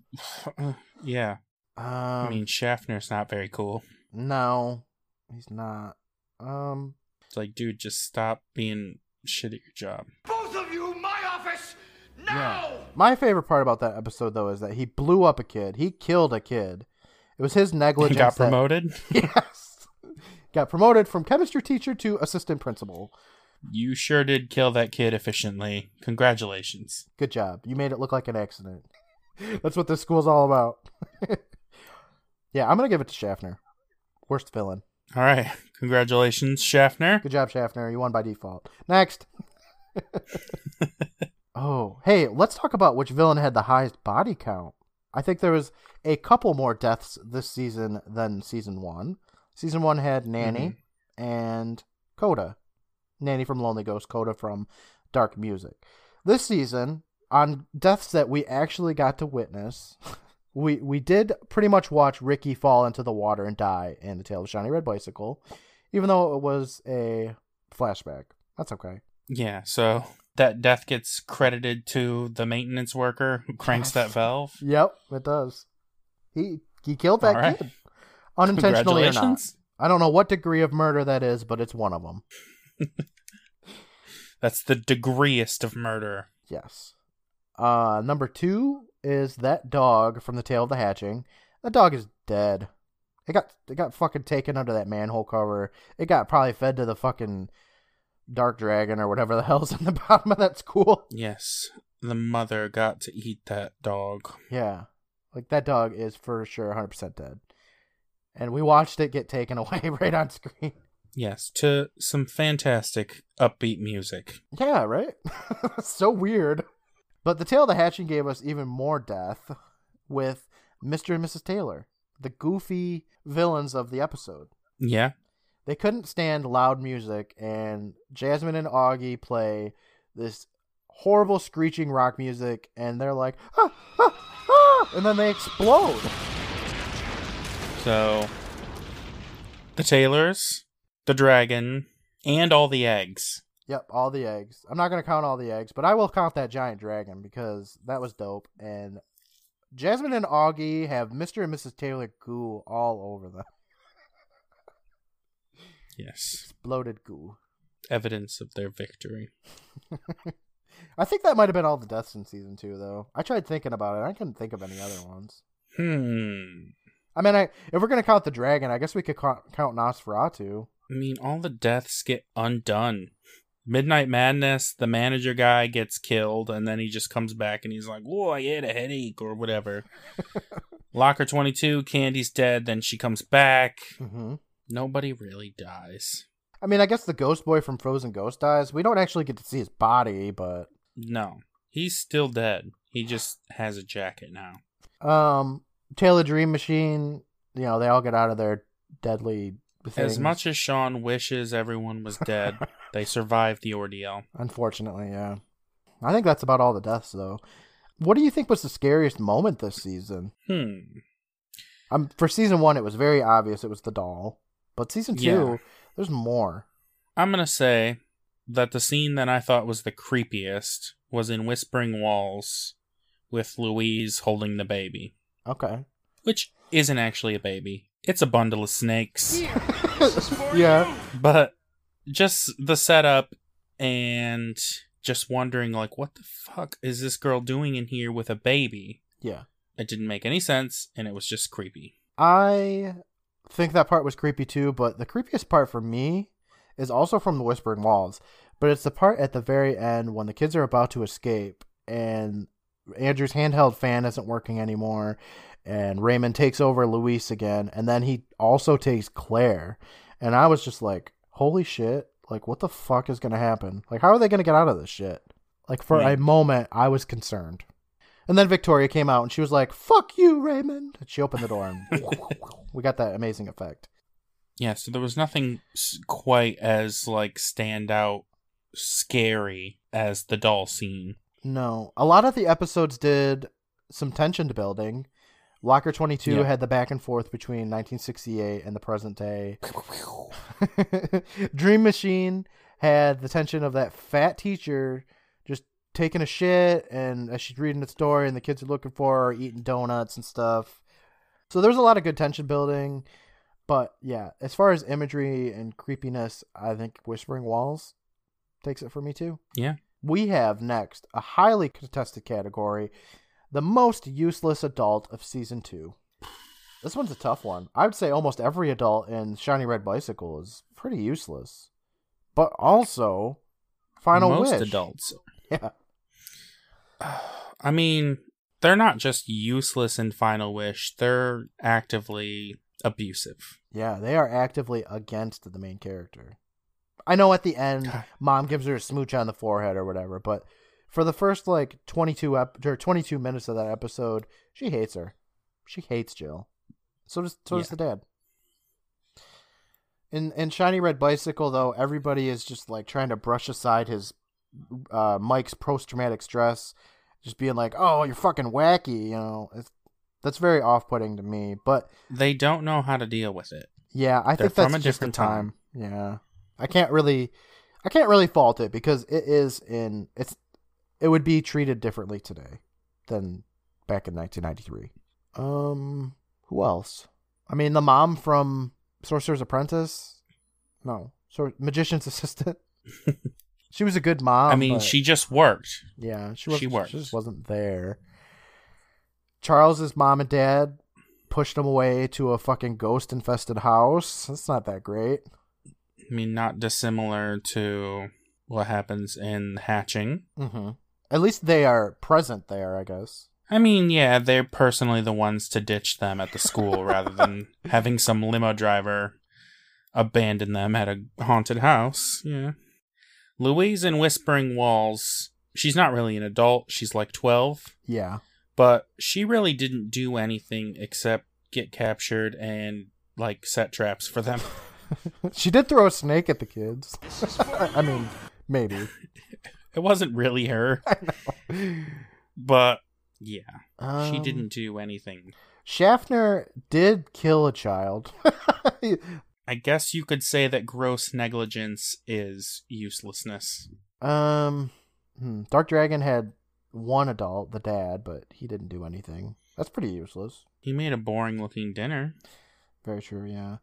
yeah, Um, I mean Schaffner's not very cool. no, he's not. Um, It's like, dude, just stop being shit at your job. Both of you, my office, now! My favorite part about that episode, though, is that he blew up a kid. He killed a kid. It was his He negligence. got that- promoted. yes. Got promoted from chemistry teacher to assistant principal. You sure did kill that kid efficiently. Congratulations. Good job. You made it look like an accident. That's what this school's all about. yeah, I'm going to give it to Schaffner. Worst villain. All right, congratulations, Schaffner. Good job, Schaffner. You won by default. Next. oh, hey, let's talk about which villain had the highest body count. I think there was a couple more deaths this season than season one. Season one had Nanny mm-hmm. and Coda. Nanny from Lonely Ghost, Coda from Dark Music. This season, on deaths that we actually got to witness, we we did pretty much watch Ricky fall into the water and die in the Tale of the Shiny Red Bicycle, even though it was a flashback. That's okay. Yeah, so that death gets credited to the maintenance worker who cranks that valve. Yep, it does. He he killed that right. kid unintentionally or not. I don't know what degree of murder that is, but it's one of them. That's the degreeest of murder. Yes. Uh, number two is that dog from the Tale of the Hatching. That dog is dead. It got it got fucking taken under that manhole cover. It got probably fed to the fucking dark dragon or whatever the hell's in the bottom of that school. Yes, the mother got to eat that dog. Yeah, like that dog is for sure 100 percent dead. And we watched it get taken away right on screen. Yes, to some fantastic upbeat music. Yeah, right. so weird. But the Tale of the Hatching gave us even more death with Mr. and Mrs. Taylor, the goofy villains of the episode. Yeah, They couldn't stand loud music, and Jasmine and Augie play this horrible screeching rock music, and they're like, ah, ah, ah, and then they explode. So the Taylors, the dragon, and all the eggs. Yep, all the eggs. I'm not gonna count all the eggs, but I will count that giant dragon because that was dope. And Jasmine and Augie have Mr. and Mrs. Taylor goo all over them. Yes, Exploded goo. evidence of their victory. I think that might have been all the deaths in season two, though. I tried thinking about it. I couldn't think of any other ones. Hmm. I mean, I if we're gonna count the dragon, I guess we could count, count Nosferatu. I mean, all the deaths get undone. Midnight Madness, the manager guy gets killed, and then he just comes back and he's like, "Whoa, I had a headache" or whatever. Locker twenty two, Candy's dead. Then she comes back. hmm Nobody really dies. I mean, I guess the ghost boy from Frozen Ghost dies. We don't actually get to see his body, but No, he's still dead. He just has a jacket now. um, Taylor Dream Machine. You know, they all get out of their deadly. Things. As much as Sean wishes everyone was dead, they survived the ordeal. Unfortunately, yeah. I think that's about all the deaths, though. What do you think was the scariest moment this season? Hmm. Um, for season one, it was very obvious it was the doll, but season two, Yeah. there's more. I'm gonna say that the scene that I thought was the creepiest was in Whispering Walls with Louise holding the baby, Okay. which isn't actually a baby. It's a bundle of snakes. yeah. But just the setup and just wondering, like, what the fuck is this girl doing in here with a baby? Yeah. It didn't make any sense, and it was just creepy. I think that part was creepy too, but the creepiest part for me is also from the Whispering Walls. But it's the part at the very end when the kids are about to escape and Andrew's handheld fan isn't working anymore and Raymond takes over Louise again and then he also takes Claire. And I was just like, holy shit, like what the fuck is gonna happen? Like how are they gonna get out of this shit? Like for Right. a moment I was concerned. And then Victoria came out and she was like, Fuck you, Raymond. And she opened the door and we got that amazing effect. Yeah, so there was nothing quite as like standout scary as the doll scene. No. A lot of the episodes did some tension building. Locker 22 Yeah. had the back and forth between 1968 and the present day. Dream Machine had the tension of that fat teacher just taking a shit and as she's reading the story and the kids are looking for her eating donuts and stuff. So there's a lot of good tension building. But yeah, as far as imagery and creepiness, I think Whispering Walls takes it for me too. Yeah. We have next a highly contested category the most useless adult of season two. This one's a tough one. I would say almost every adult in Shiny Red Bicycle is pretty useless. But also, Final Most Wish. adults. Yeah. I mean, they're not just useless in Final Wish, they're actively abusive. Yeah, they are actively against the main character. I know at the end, mom gives her a smooch on the forehead or whatever, but for the first like 22 ep- or 22 minutes of that episode, she hates her. She hates Jill. So does so does the dad. In in Shiny Red Bicycle though, everybody is just like trying to brush aside his uh Mike's post traumatic stress, just being like, "Oh, you're fucking wacky," you know. It's, that's very off-putting to me, but They don't know how to deal with it. yeah, I They're think that's from a just the different time. Yeah, I can't really, I can't really fault it because it is in it's, it would be treated differently today than back in 1993. Um, who else? I mean, the mom from Sorcerer's Apprentice. No, Sor- Magician's Assistant. she was a good mom. I mean, she just worked. yeah, she was. she She, just wasn't there. Charles's mom and dad pushed him away to a fucking ghost infested house. That's not that great. I mean, not dissimilar to what happens in Hatching. Mm-hmm. At least they are present there, I guess. I mean, yeah, they're personally the ones to ditch them at the school rather than having some limo driver abandon them at a haunted house. Yeah. Louise in Whispering Walls, she's not really an adult. She's like 12, Yeah. but she really didn't do anything except get captured and like set traps for them. she did throw a snake at the kids. I mean, maybe. It wasn't really her, but yeah, she Um, didn't do anything. Schaffner did kill a child. I guess you could say that gross negligence is uselessness. um, hmm, Dark Dragon had one adult, the dad, but he didn't do anything. That's pretty useless. He made a boring looking dinner. Very true, yeah.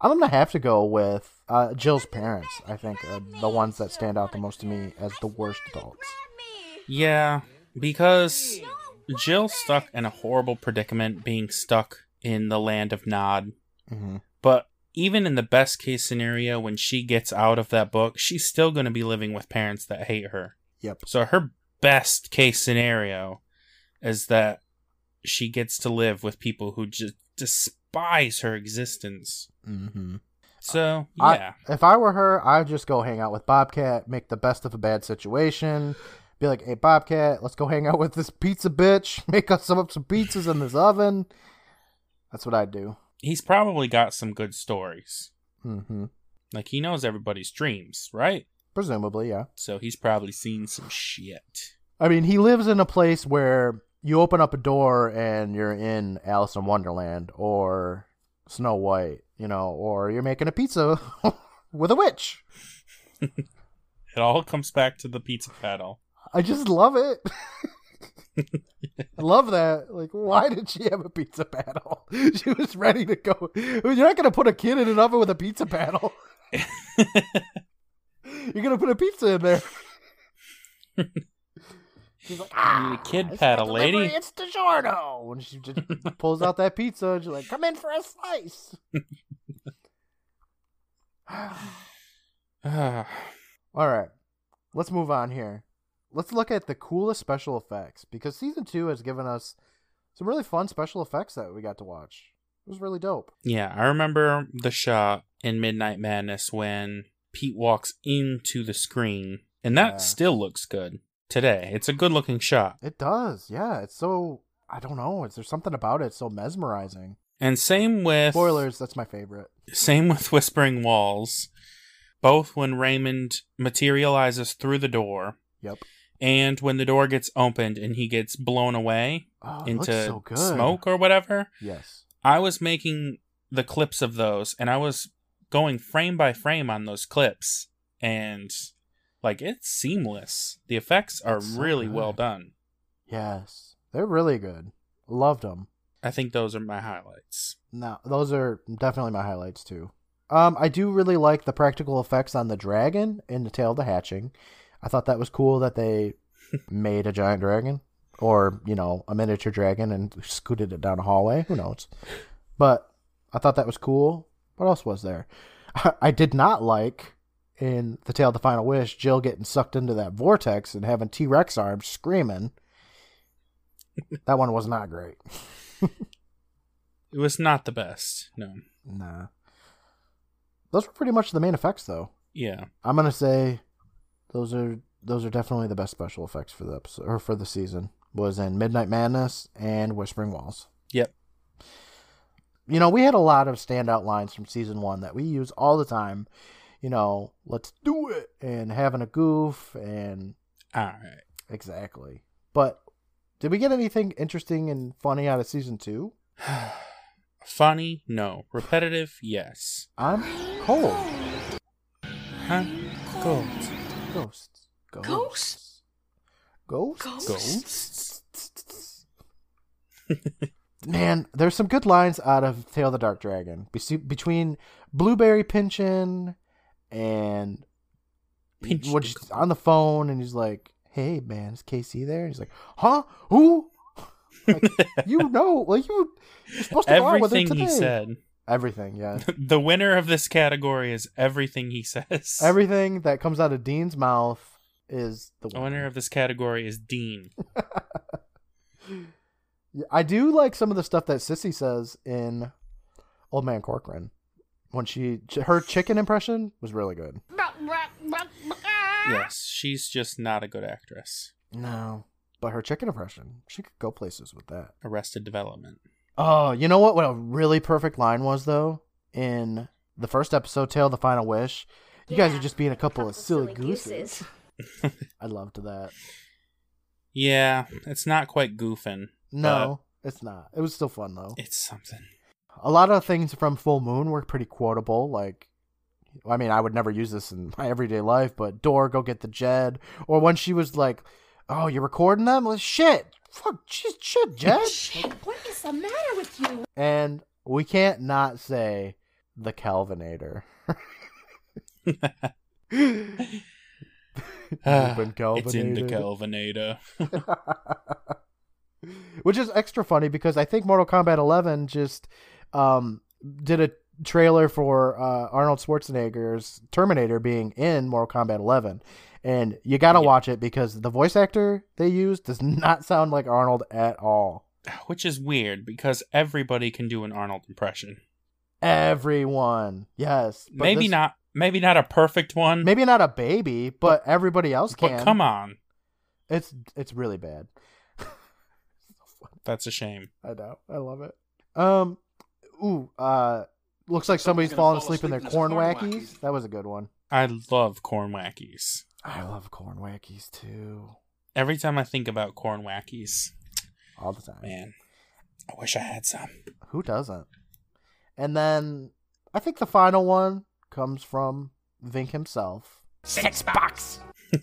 I'm gonna have to go with uh, Jill's parents. I think uh, the ones that stand out the most to me as the worst adults. Yeah, because Jill's stuck in a horrible predicament being stuck in the land of Nod. Mm-hmm. But even in the best case scenario, when she gets out of that book, she's still going to be living with parents that hate her. Yep. So her best case scenario is that she gets to live with people who just despise her existence. Mm-hmm. So, I- yeah. If I were her, I'd just go hang out with Bobcat, make the best of a bad situation. Be like, hey, Bobcat, let's go hang out with this pizza bitch. Make us some up some pizzas in this oven. That's what I'd do. He's probably got some good stories. Mm-hmm. Like, he knows everybody's dreams, right? Presumably, yeah. So he's probably seen some shit. I mean, he lives in a place where you open up a door and you're in Alice in Wonderland or Snow White, you know, or you're making a pizza with a witch. It all comes back to the pizza paddle. I just love it. I love that. Like, why did she have a pizza paddle? She was ready to go. You're not going to put a kid in an oven with a pizza paddle. You're going to put a pizza in there. She's like, You ah, kid it's paddle, not lady." delivery, It's DiGiorno. And she just pulls out that pizza and she's like, come in for a slice. All right, let's move on here. Let's look at the coolest special effects because season two has given us some really fun special effects that we got to watch. It was really dope. yeah, I remember the shot in Midnight Madness when Pete walks into the screen, and that Yeah. still looks good today. It's a good looking shot. It does, yeah. It's so I don't know. It's there's something about it it's so mesmerizing. And same with Spoilers, that's my favorite. Same with Whispering Walls. Both when Raymond materializes through the door Yep. and when the door gets opened and he gets blown away Oh, into so smoke or whatever. Yes. I was making the clips of those and I was going frame by frame on those clips and like it's seamless. The effects are so really good. well done. Yes. They're really good. Loved them. I think those are my highlights. No, those are definitely my highlights too. Um, I do really like the practical effects on the dragon in the Tale of the Hatching. I thought that was cool that they made a giant dragon, or you know, a miniature dragon, and scooted it down a hallway. Who knows? But I thought that was cool. What else was there? I did not like in the Tale of the Final Wish Jill getting sucked into that vortex and having T Rex arms screaming. that one was not great. It was not the best. No. Nah. Those were pretty much the main effects, though. Yeah. I'm gonna say those are those are definitely the best special effects for the episode or for the season. Was in Midnight Madness and Whispering Walls. Yep. You know, we had a lot of standout lines from season one that we use all the time. You know, let's do it and having a goof and All right. exactly. But did we get anything interesting and funny out of season two? Funny? No. Repetitive? Yes. I'm cold. Huh? Gold. Ghosts. Ghosts? Ghosts. Ghosts? Ghosts? Man, there's some good lines out of Tale of the Dark Dragon Be- between Blueberry Pinchin and Pinch on the phone and he's like, "Hey, man, is KC there?" And he's like, "Huh? Who?" Like, you know, like you, you're supposed to go out with her Everything he said. Everything, yeah. The winner of this category is everything he says. Everything that comes out of Dean's mouth is the the winner of this category is Dean. I do like some of the stuff that Sissy says in Old Man Corcoran. When she her chicken impression was really good. yes, she's just not a good actress. No, but her chicken impression, she could go places with that. Arrested Development. Oh, you know what? What a really perfect line was though in the first episode, "Tale of the Final Wish." You guys are just being a couple, of silly, gooses. I loved that. Yeah, it's not quite goofing. No, it's not. It was still fun though. It's something. A lot of things from Full Moon were pretty quotable. Like, I mean, I would never use this in my everyday life, but Door, go get the Jed. Or when she was like, "Oh, you're recording them? Well, shit, fuck, shit, shit, Jed." Shit, what is the matter with you? and we can't not say the Calvinator. Ah, it's in the Calvinator. Which is extra funny because I think Mortal Kombat 11 just um, did a trailer for uh, Arnold Schwarzenegger's Terminator being in Mortal Kombat 11. And you got to Yeah. watch it because the voice actor they use does not sound like Arnold at all. Which is weird because everybody can do an Arnold impression. Everyone. Yes. but maybe this- not maybe not a perfect one. Maybe not a baby, but everybody else but can. come on. It's it's really bad. That's a shame. I know. I love it. Um, ooh, uh, looks like somebody's gonna falling fall asleep in their corn his corn wackies. wackies. That was a good one. I love corn wackies. I love corn wackies too, Every time I think about corn wackies, all the time. man, I wish I had some. Who doesn't? And then I think the final one comes from Vink himself. Six bucks.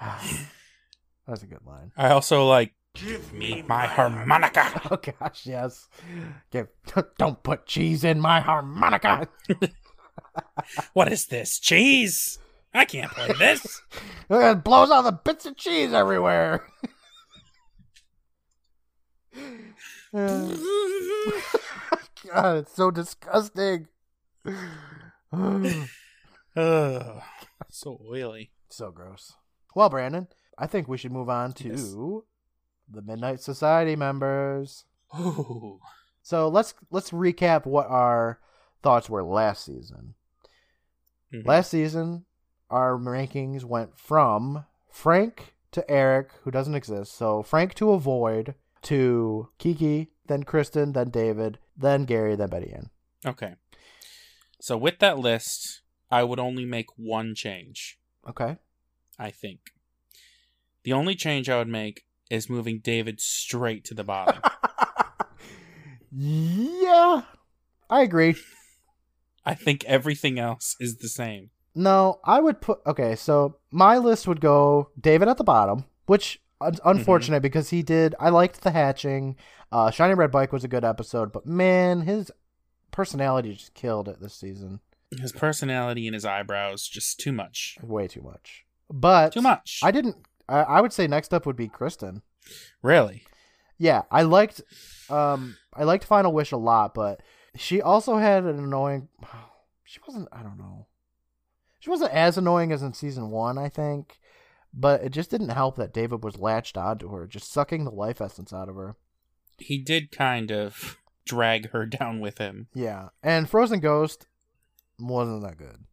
That's a good line. I also like Give me my harmonica. Oh gosh, yes. Give, don't put cheese in my harmonica. What is this? Cheese? I can't play this. It blows all the bits of cheese everywhere. Uh, God, it's so disgusting. Ugh, so oily. so gross. Well, Brandon, I think we should move on to Yes. The Midnight Society members. Ooh. So let's let's recap what our thoughts were last season. Mhm. Last season, our rankings went from Frank to Eric, who doesn't exist. So Frank to Avoid to Kiki, then Kristen, then David, then Gary, then Betty Ann. Okay. So with that list, I would only make one change, Okay. I think. The only change I would make is moving David straight to the bottom. yeah, I agree. I think everything else is the same. No, I would put. Okay, so my list would go David at the bottom, which un- unfortunate because he did. I liked the hatching. Uh, Shiny Red Bike was a good episode, but man, his personality just killed it this season. His personality and his eyebrows just too much. Way too much. But Too much. I didn't. I, I would say next up would be Kristen. really? Yeah, I liked. Um, I liked Final Wish a lot, but she also had an annoying. She wasn't. I don't know. She wasn't as annoying as in season one, I think. But it just didn't help that David was latched onto her, just sucking the life essence out of her. He did kind of drag her down with him. Yeah, and Frozen Ghost wasn't that good.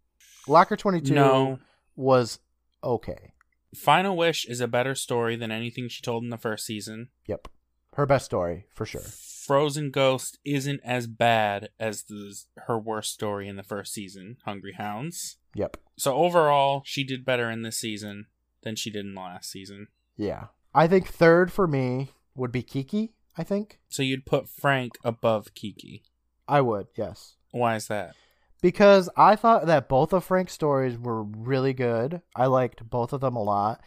Locker Twenty Two No. was okay. Final Wish is a better story than anything she told in the first season. Yep, her best story for sure. Frozen Ghost isn't as bad as the, her worst story in the first season, Hungry Hounds. Yep. So overall, she did better in this season than she did in the last season. Yeah, I think third for me would be Kiki. I think So you'd put Frank above Kiki. I would. Yes. Why is that? Because I thought that both of Frank's stories were really good. I liked both of them a lot.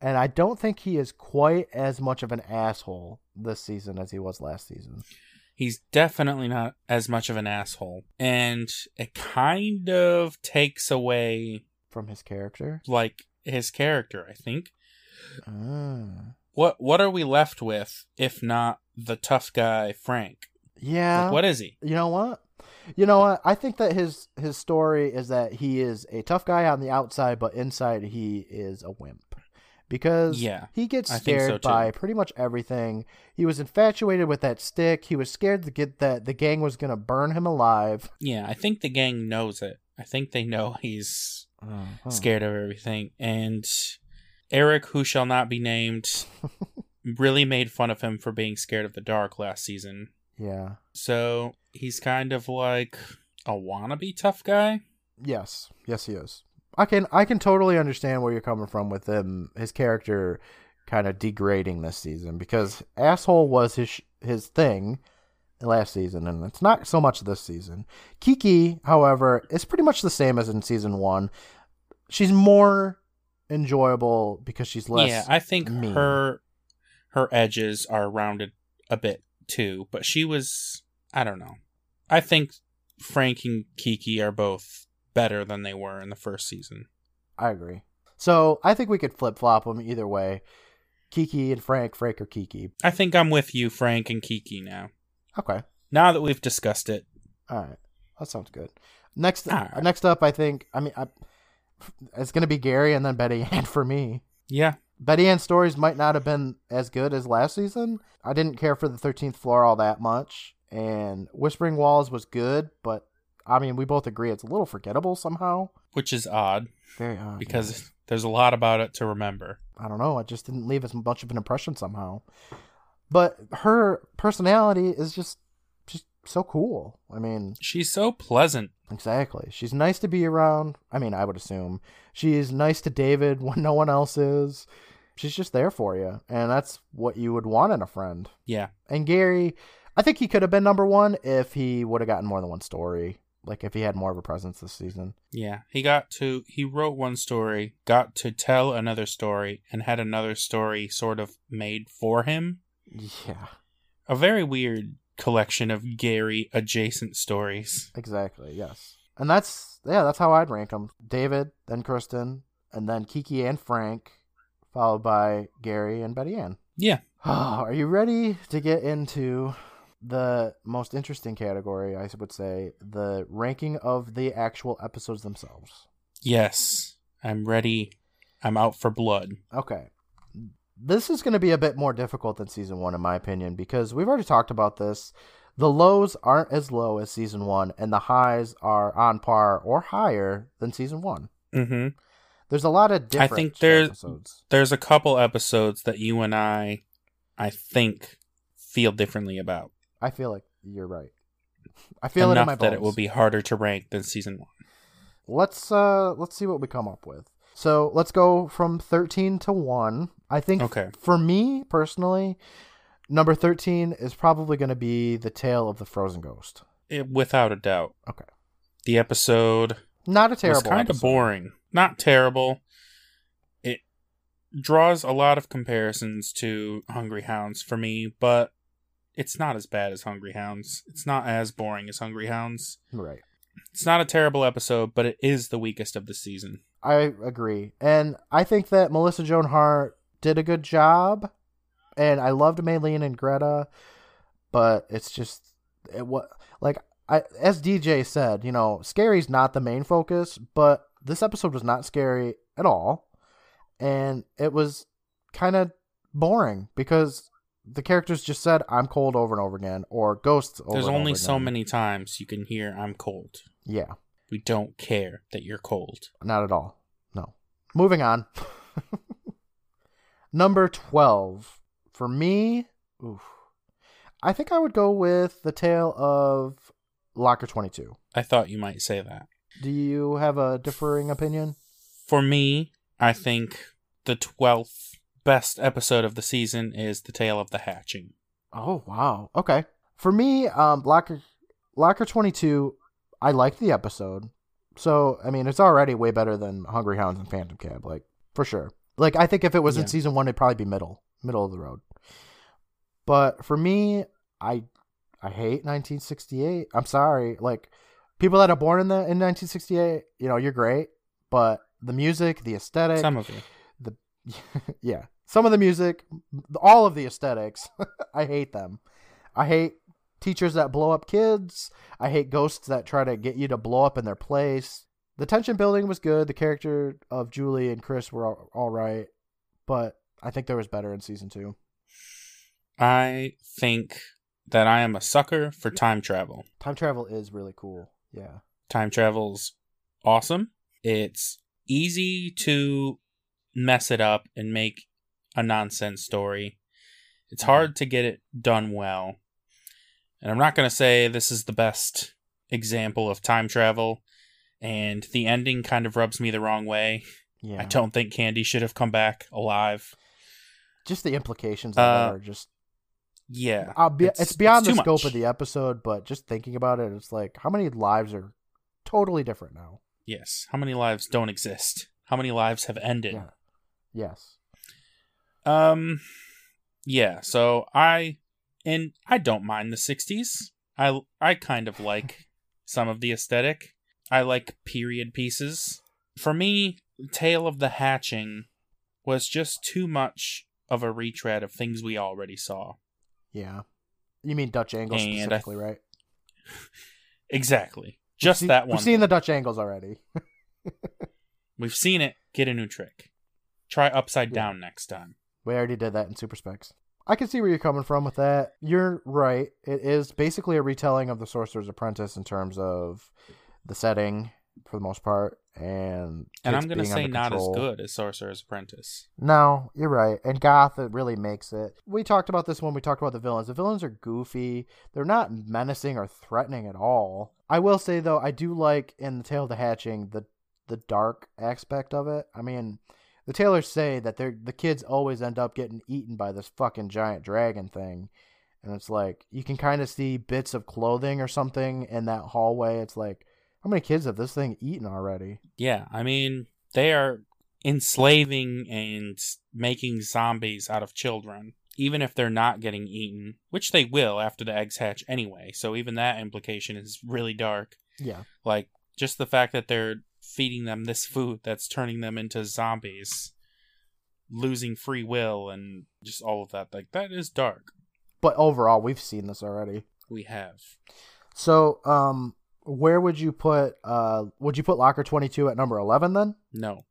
And I don't think he is quite as much of an asshole this season as he was last season. He's definitely not as much of an asshole. And it kind of takes away From his character. like his character, I think. Ah. What what are we left with if not the tough guy Frank? Yeah. Like, what is he? You know what? You know what? I think that his his story is that he is a tough guy on the outside, but inside he is a wimp. Because Yeah, he gets think so, scared by pretty much everything. He was infatuated with that stick. He was scared to get that the gang was gonna burn him alive. Yeah, I think the gang knows it. I think they know he's Uh-huh. scared of everything. And Eric, who shall not be named, really made fun of him for being scared of the dark last season. Yeah. So he's kind of like a wannabe tough guy. Yes. Yes, he is. I can I can totally understand where you're coming from with him. His character kind of degrading this season because asshole was his his thing last season, and it's not so much this season. Kiki, however, is pretty much the same as in season one. She's more enjoyable because she's less. yeah, I think mean. her her edges are rounded a bit too, but she was I don't know. I think Frank and Kiki are both better than they were in the first season. I agree. So I think we could flip flop them either way. Kiki and Frank, Frank or Kiki. I think I'm with you, Frank and Kiki now. Okay. Now that we've discussed it. All right, that sounds good. Next, right. next up, I think. I mean, I, it's gonna be Gary and then Betty Ann for me. Yeah. Betty Ann's stories might not have been as good as last season. I didn't care for the Thirteenth Floor all that much, and Whispering Walls was good, but I mean, we both agree it's a little forgettable somehow. Which is odd Very odd because yeah. there's a lot about it to remember. I don't know. It just didn't leave as much of an impression somehow. But her personality is just just so cool. I mean, She's so pleasant. Exactly. She's nice to be around. I mean, I would assume. She's nice to David when no one else is. She's just there for you. And that's what you would want in a friend. Yeah. And Gary, I think he could have been number one if he would have gotten more than one story. Like if he had more of a presence this season. Yeah. He got to he wrote one story, got to tell another story, and had another story sort of made for him. Yeah, A very weird collection of Gary adjacent stories. exactly. Yes. And that's yeah, that's how I'd rank them. David, then Kristen, and then Kiki and Frank, followed by Gary and Betty Ann. Yeah. Are you ready to get into the most interesting category? I would say the ranking of the actual episodes themselves. Yes. I'm ready. I'm out for blood. Okay. This is going to be a bit more difficult than season one, in my opinion, because we've already talked about this. The lows aren't as low as season one, and the highs are on par or higher than season one. Mm-hmm. There's a lot of different I think there's episodes. there's a couple episodes that you and I, I think, feel differently about. I feel like you're right. I feel it in enough my that it will be harder to rank than season one. Let's uh let's see what we come up with. So let's go from thirteen to one. I think Okay. for me personally, number thirteen is probably going to be the tale of the frozen ghost. It, without a doubt. Okay. The episode Not a terrible. kind of boring. Not terrible. It draws a lot of comparisons to Hungry Hounds for me, but it's not as bad as Hungry Hounds. It's not as boring as Hungry Hounds. Right. It's not a terrible episode, but it is the weakest of the season. I agree, and I think that Melissa Joan Hart did a good job, and I loved Maylene and Greta, but it's just it what like I as DJ said, you know, scary's not the main focus, but this episode was not scary at all, and it was kind of boring because the characters just said "I'm cold" over and over again, or ghosts. Over There's only so again. many times you can hear I'm cold. Yeah, We don't care that you're cold. Not at all. No. Moving on. Number 12. For me, oof, I think I would go with the tale of Locker 22. I thought you might say that. Do you have a differing opinion? For me, I think the 12th best episode of the season is The Tale of the Hatching. Oh, wow. Okay. For me, um, Locker, Locker 22, I liked the episode. So, I mean, it's already way better than Hungry Hounds and Phantom Cab, like, for sure. Like, I think if it was in season one, it'd probably be middle, middle of the road. But for me, I, I hate 1968. I'm sorry. Like, people that are born in the in 1968, you know, you're great, but the music, the aesthetic, Some of you. the yeah some of the music all of the aesthetics i hate them. I hate teachers that blow up kids. I hate ghosts that try to get you to blow up in their place. The tension building was good. The character of julie and chris were all, all right but i think there was better in season two. I think that I am a sucker for time travel. time travel is really cool. Yeah. Time travel's awesome. It's easy to mess it up and make a nonsense story. It's hard to get it done well. And I'm not going to say this is the best example of time travel, and the ending kind of rubs me the wrong way. yeah I don't think Candy should have come back alive. just the implications of Uh, it are just Yeah. Be, it's, beyond too the scope much. of the episode but just thinking about it it's like how many lives are totally different now Yes. How many lives don't exist? How many lives have ended? Yeah. Yes. Um yeah, so I and I don't mind the 60s. I I kind of like some of the aesthetic. I like period pieces. For me, Tale of the Hatching was just too much of a retread of things we already saw. Yeah. You mean Dutch angles And specifically, right? Exactly. Just seen- that one. We've seen the Dutch angles already. We've seen it. Get a new trick. Try upside Yeah. down next time. We already did that in Super Specs. I can see where you're coming from with that. You're right. It is basically a retelling of The Sorcerer's Apprentice in terms of the setting, for the most part, and And I'm going to being say not as good as Sorcerer's Apprentice. No, you're right. And Goth it really makes it. We talked about this when we talked about the villains. The villains are goofy. They're not menacing or threatening at all. I will say though, I do like in the Tale of the Hatching the the dark aspect of it. I mean, the tailors say that they're the kids always end up getting eaten by this fucking giant dragon thing. And it's like you can kind of see bits of clothing or something in that hallway. It's like, how many kids have this thing eaten already? Yeah, I mean, they are enslaving and making zombies out of children, even if they're not getting eaten, which they will after the eggs hatch anyway. So even that implication is really dark. Yeah. Like Just the fact that they're feeding them this food that's turning them into zombies, losing free will, and just all of that. Like, that is dark. But overall, we've seen this already. We have. So, um, where would you put? Uh, would you put Locker Twenty Two at number eleven then? No.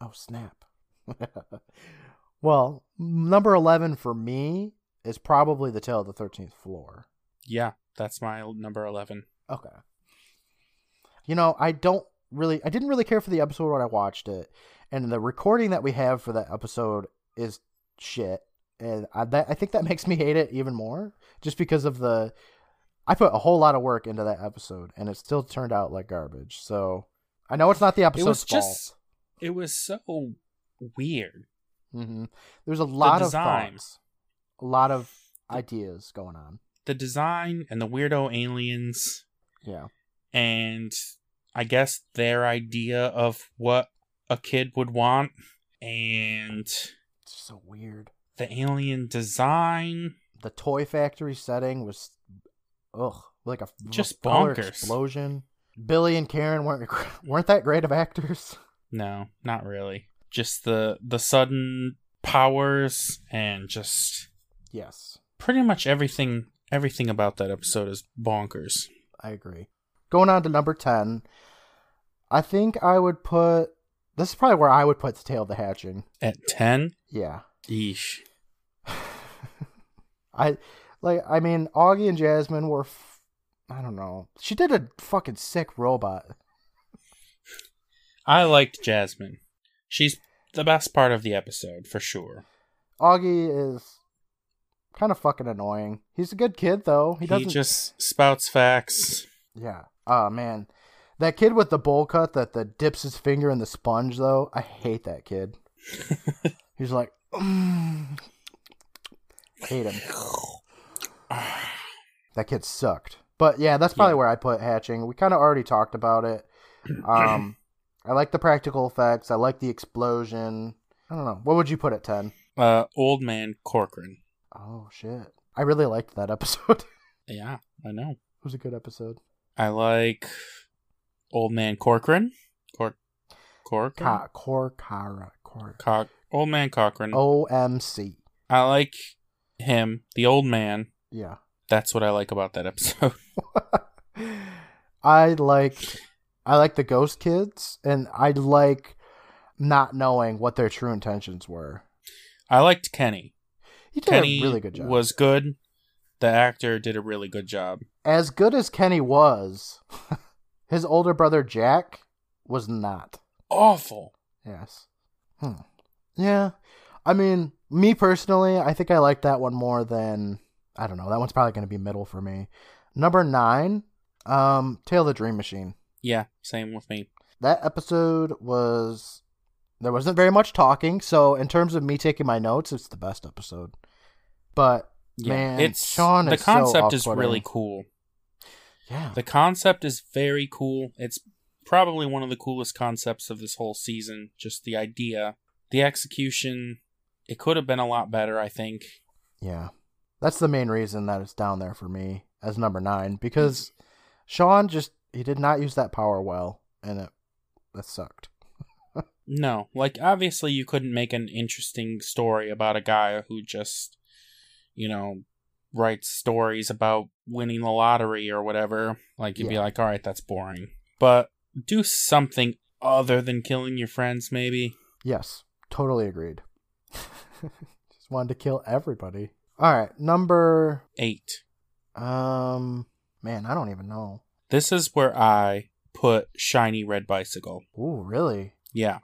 Oh snap! well, number eleven for me is probably the Tale of the Thirteenth Floor. Yeah, that's my number 11. Okay. You know, I don't really, I didn't really care for the episode when I watched it, and the recording that we have for that episode is shit, and I, that, I think that makes me hate it even more, just because of the. I put a whole lot of work into that episode, and it still turned out like garbage. So I know it's not the episode's was fault. just- It was so weird. hmm There's a lot of design. thoughts, a lot of ideas going on. The design and the weirdo aliens, Yeah. and I guess their idea of what a kid would want, and It's so weird. the alien design. The toy factory setting was, ugh, like a Just bonkers. explosion. Billy and Karen weren't weren't that great of actors. No, not really. Just the the sudden powers and just Yes, pretty much everything everything about that episode is bonkers. I agree. Going on to number ten, I think I would put. This is probably where I would put the Tale of the Hatching. At 10, Yeah, eesh. I like. I mean, Augie and Jasmine were. F- I don't know. She did a fucking sick robot. I liked Jasmine. She's the best part of the episode for sure. Augie is kind of fucking annoying. He's a good kid though. He He, doesn't. just spouts facts. Yeah. Oh man, that kid with the bowl cut that that dips his finger in the sponge though. I hate that kid. He's like, mm. hate him. That kid sucked. But yeah, that's probably Yeah. where I put hatching. We kind of already talked about it. Um, I like the practical effects. I like the explosion. I don't know. What would you put at ten? Uh, old man Corcoran. Oh shit! I really liked that episode. Yeah, I know. It was a good episode. I like old man Corcoran. Cor- Corcoran. Ka- Cor Cara Cor Cock. Old man Corcoran. OMC. I like him, the old man. Yeah. That's what I like about that episode. I liked I like the ghost kids and I like not knowing what their true intentions were. I liked Kenny. He did Kenny a really good job. was good. The actor did a really good job. as good as Kenny was, his older brother Jack was not. Awful. Yes. Hmm. Yeah. I mean, me personally, I think I like that one more than I don't know. That one's probably going to be middle for me. Number 9, um Tale of the Dream Machine. Yeah, same with me. that episode was there wasn't very much talking so in terms of me taking my notes it's the best episode but Yeah, Man, it's Sean the is so concept is really eh? cool. yeah The concept is very cool. It's probably one of the coolest concepts of this whole season. Just the idea, the execution. It could have been a lot better, I think. yeah that's the main reason that it's down there for me as number nine because sean just he did not use that power well and it that sucked No, like obviously you couldn't make an interesting story about a guy who just, you know, writes stories about winning the lottery or whatever. Like you'd be like, all right, that's boring. But do something other than killing your friends, maybe. yes totally agreed just wanted to kill everybody all right number Eight. um man i don't even know This is where I put shiny red bicycle. Ooh, really Yeah.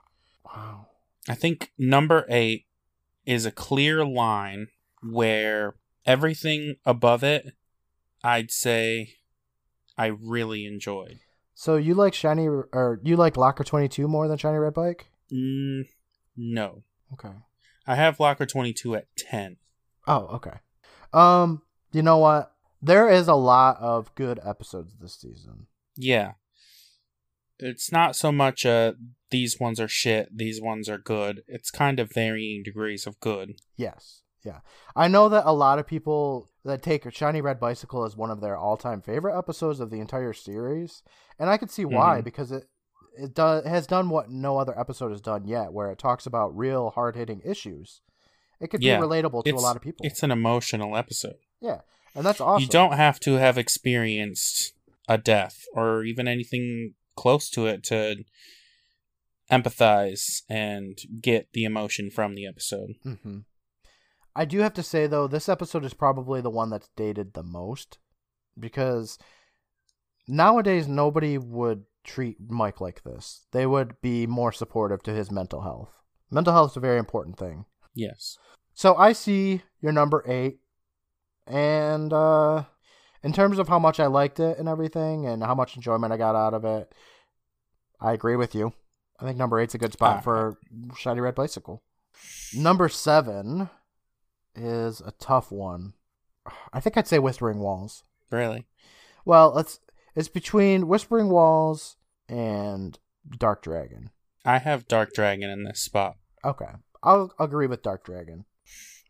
wow I think number eight is a clear line where everything above it, I'd say I really enjoyed. So you like shiny or you like Locker Twenty Two more than Shiny Red Bike? Mm, no. Okay. I have Locker 22 at 10. Oh, okay. Um, you know what? There is a lot of good episodes this season. Yeah. It's not so much uh these ones are shit, these ones are good. It's kind of varying degrees of good. Yes. I know that a lot of people that take a Shiny Red Bicycle as one of their all-time favorite episodes of the entire series, and I could see why Mhm. because it it does has done what no other episode has done yet, where it talks about real hard-hitting issues. It could Yeah, be relatable to a lot of people. It's an emotional episode. yeah, and that's awesome. You don't have to have experienced a death or even anything close to it to empathize and get the emotion from the episode. hmm I do have to say though, this episode is probably the one that's dated the most because nowadays nobody would treat Mike like this. They would be more supportive to his mental health. Mental health is a very important thing. Yes. So I see your number eight, and uh, in terms of how much I liked it and everything, and how much enjoyment I got out of it, I agree with you. I think number eight's a good spot Ah. for Shiny Red Bicycle. Number seven is a tough one. I think I'd say Whispering Walls. Really? Well, let's. It's between Whispering Walls and Dark Dragon. I have Dark Dragon in this spot. Okay, I'll agree with Dark Dragon.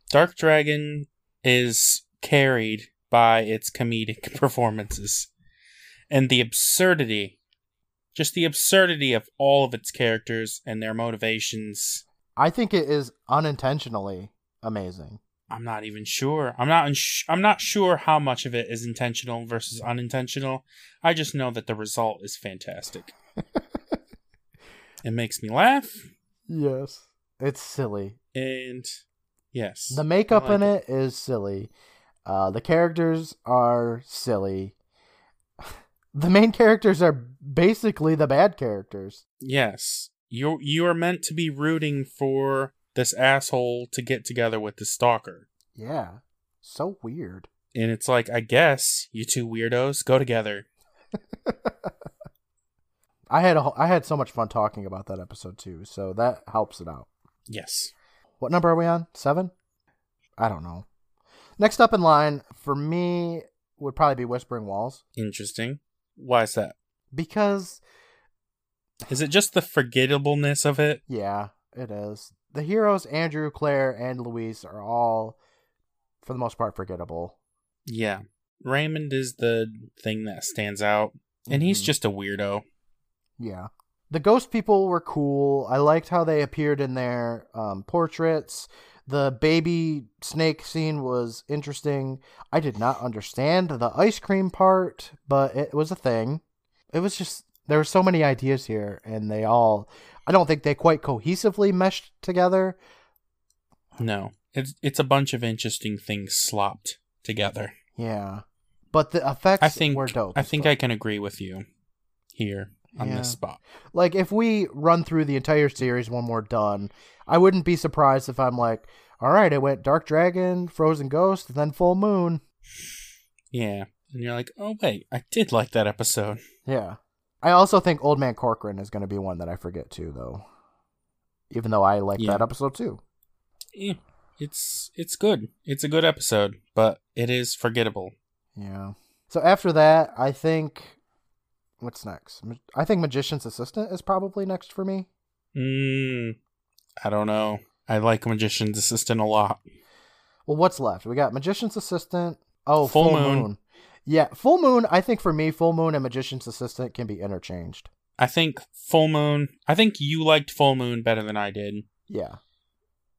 Dark Dragon is carried by its comedic performances and the absurdity, just the absurdity of all of its characters and their motivations. I think it is unintentionally amazing. I'm not even sure. I'm not. Ins- I'm not sure how much of it is intentional versus unintentional. I just know that the result is fantastic. it makes me laugh, Yes. It's silly. and yes, The makeup I in like it is silly. Uh, the characters are silly. The main characters are basically the bad characters. Yes. You you are meant to be rooting for this asshole to get together with the stalker. Yeah. So weird. And it's like, I guess you two weirdos go together. I had a, I had so much fun talking about that episode too, so that helps it out. Yes. What number are we on? Seven? I don't know. Next up in line for me would probably be Whispering Walls Interesting. Why is that? because Is it just the forgettableness of it? yeah, it is. The heroes Andrew, Claire, and Louise are all, for the most part, forgettable. Yeah. Raymond is the thing that stands out. And he's Mhm. just a weirdo. Yeah. The ghost people were cool. I liked how they appeared in their um, portraits. The baby snake scene was interesting. I did not understand the ice cream part, but it was a thing. It was just, there were so many ideas here, and they all, I don't think they quite cohesively meshed together. No. It's it's a bunch of interesting things slopped together. Yeah. But the effects I think were dope. I think fuck. I can agree with you here on Yeah. this spot. like if we run through the entire series when we're done, I wouldn't be surprised if I'm like, all right, it went Dark Dragon, Frozen Ghost, then Full Moon. Yeah. And you're like, oh wait, I did like that episode. Yeah. I also think Old Man Corcoran is going to be one that I forget too, though. Even though I like Yeah. that episode too. Eh, it's it's good. It's a good episode, but it is forgettable. Yeah. So after that, I think what's next? I think Magician's Assistant is probably next for me. Mm, I don't know. I like Magician's Assistant a lot. Well, what's left? We got Magician's Assistant. Oh, Full Full, Moon. Moon. Yeah, Full Moon. I think for me, Full Moon and Magician's Assistant can be interchanged. I think Full Moon. I think you liked Full Moon better than I did. Yeah.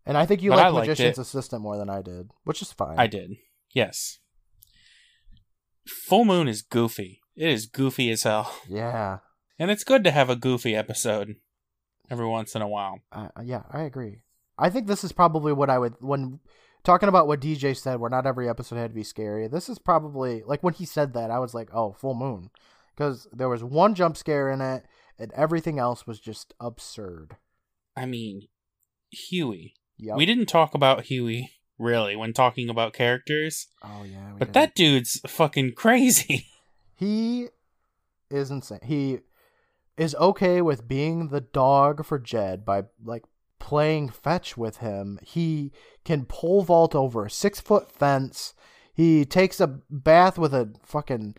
And I think you I liked Magician's it. Assistant more than I did, which is fine. I did. Yes. Full Moon is goofy. It is goofy as hell. Yeah. And it's good to have a goofy episode every once in a while. Uh, yeah, I agree. I think this is probably what I would when talking about what DJ said, where not every episode had to be scary. This is probably like when he said that, I was like, "Oh, full moon," because there was one jump scare in it, and everything else was just absurd. I mean, Huey. Yep. We didn't talk about Huey really when talking about characters, Oh yeah, but did. that dude's fucking crazy. he is insane. He is okay with being the dog for Jed by like playing fetch with him. He can pole vault over a six foot fence. He takes a bath with a fucking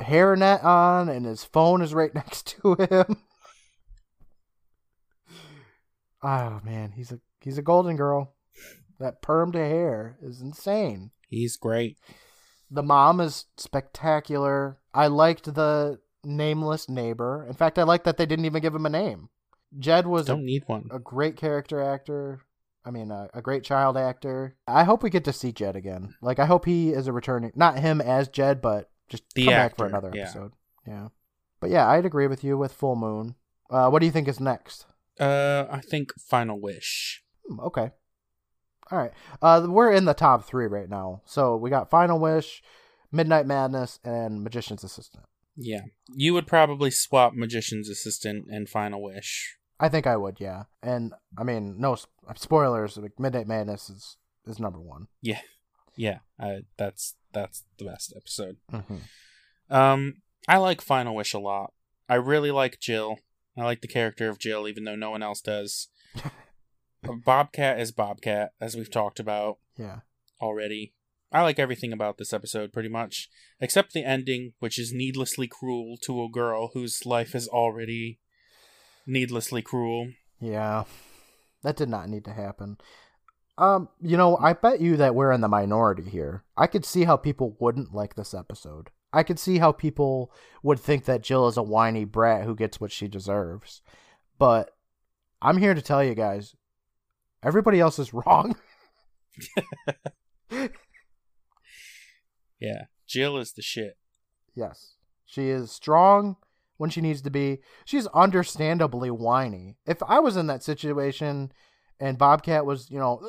hairnet on, and his phone is right next to him. oh man, he's a he's a golden girl. That permed hair is insane. He's great. The mom is spectacular. I liked the nameless neighbor. In fact, I like that they didn't even give him a name. Jed was a, Don't need one. a great character actor. I mean, a, a great child actor. I hope we get to see Jed again. Like, I hope he is a returning, not him as Jed, but just The come back for another yeah. episode. Yeah. But yeah, I'd agree with you with Full Moon. Uh, what do you think is next? Uh, I think Final Wish. Hmm, okay. All right. Uh, we're in the top three right now. So we got Final Wish, Midnight Madness, and Magician's Assistant. Yeah, you would probably swap Magician's Assistant and Final Wish. I think I would, yeah. And I mean, no spoilers. Like Midnight Madness is is number one. Yeah, yeah. Uh, that's that's the best episode. Mm-hmm. Um, I like Final Wish a lot. I really like Jill. I like the character of Jill, even though no one else does. Bobcat is Bobcat, as we've talked about Yeah. already. I like everything about this episode pretty much, except the ending, which is needlessly cruel to a girl whose life is already needlessly cruel. Yeah. That did not need to happen. Um, you know, I bet you that we're in the minority here. I could see how people wouldn't like this episode. I could see how people would think that Jill is a whiny brat who gets what she deserves. But I'm here to tell you guys, everybody else is wrong. Yeah, Jill is the shit. Yes. She is strong when she needs to be. She's understandably whiny. If I was in that situation and Bobcat was, you know,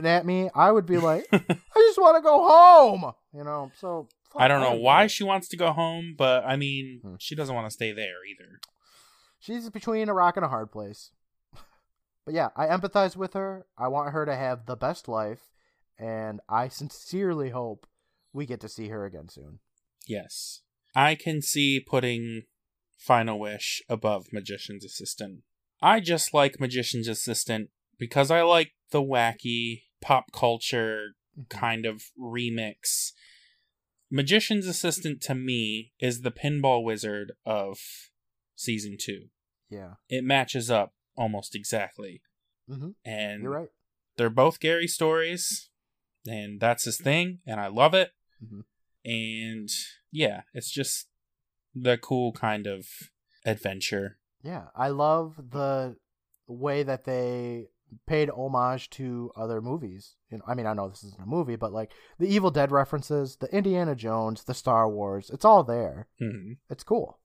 at me, I would be like, I just want to go home. You know, so. I don't know why she wants to go home, but I mean, Hmm. she doesn't want to stay there either. She's between a rock and a hard place. But yeah, I empathize with her. I want her to have the best life. And I sincerely hope we get to see her again soon. Yes. I can see putting Final Wish above Magician's Assistant. I just like Magician's Assistant because I like the wacky pop culture kind of remix. Magician's Assistant to me is the pinball wizard of season 2. Yeah. It matches up almost exactly. hmm And You're right. they're both Gary stories, and that's his thing, and I love it. Mhm. And yeah, it's just the cool kind of adventure. Yeah, I love the way that they paid homage to other movies. You know, I mean, I know this isn't a movie, but like the Evil Dead references, the Indiana Jones, the Star Wars, it's all there. Mhm. It's cool.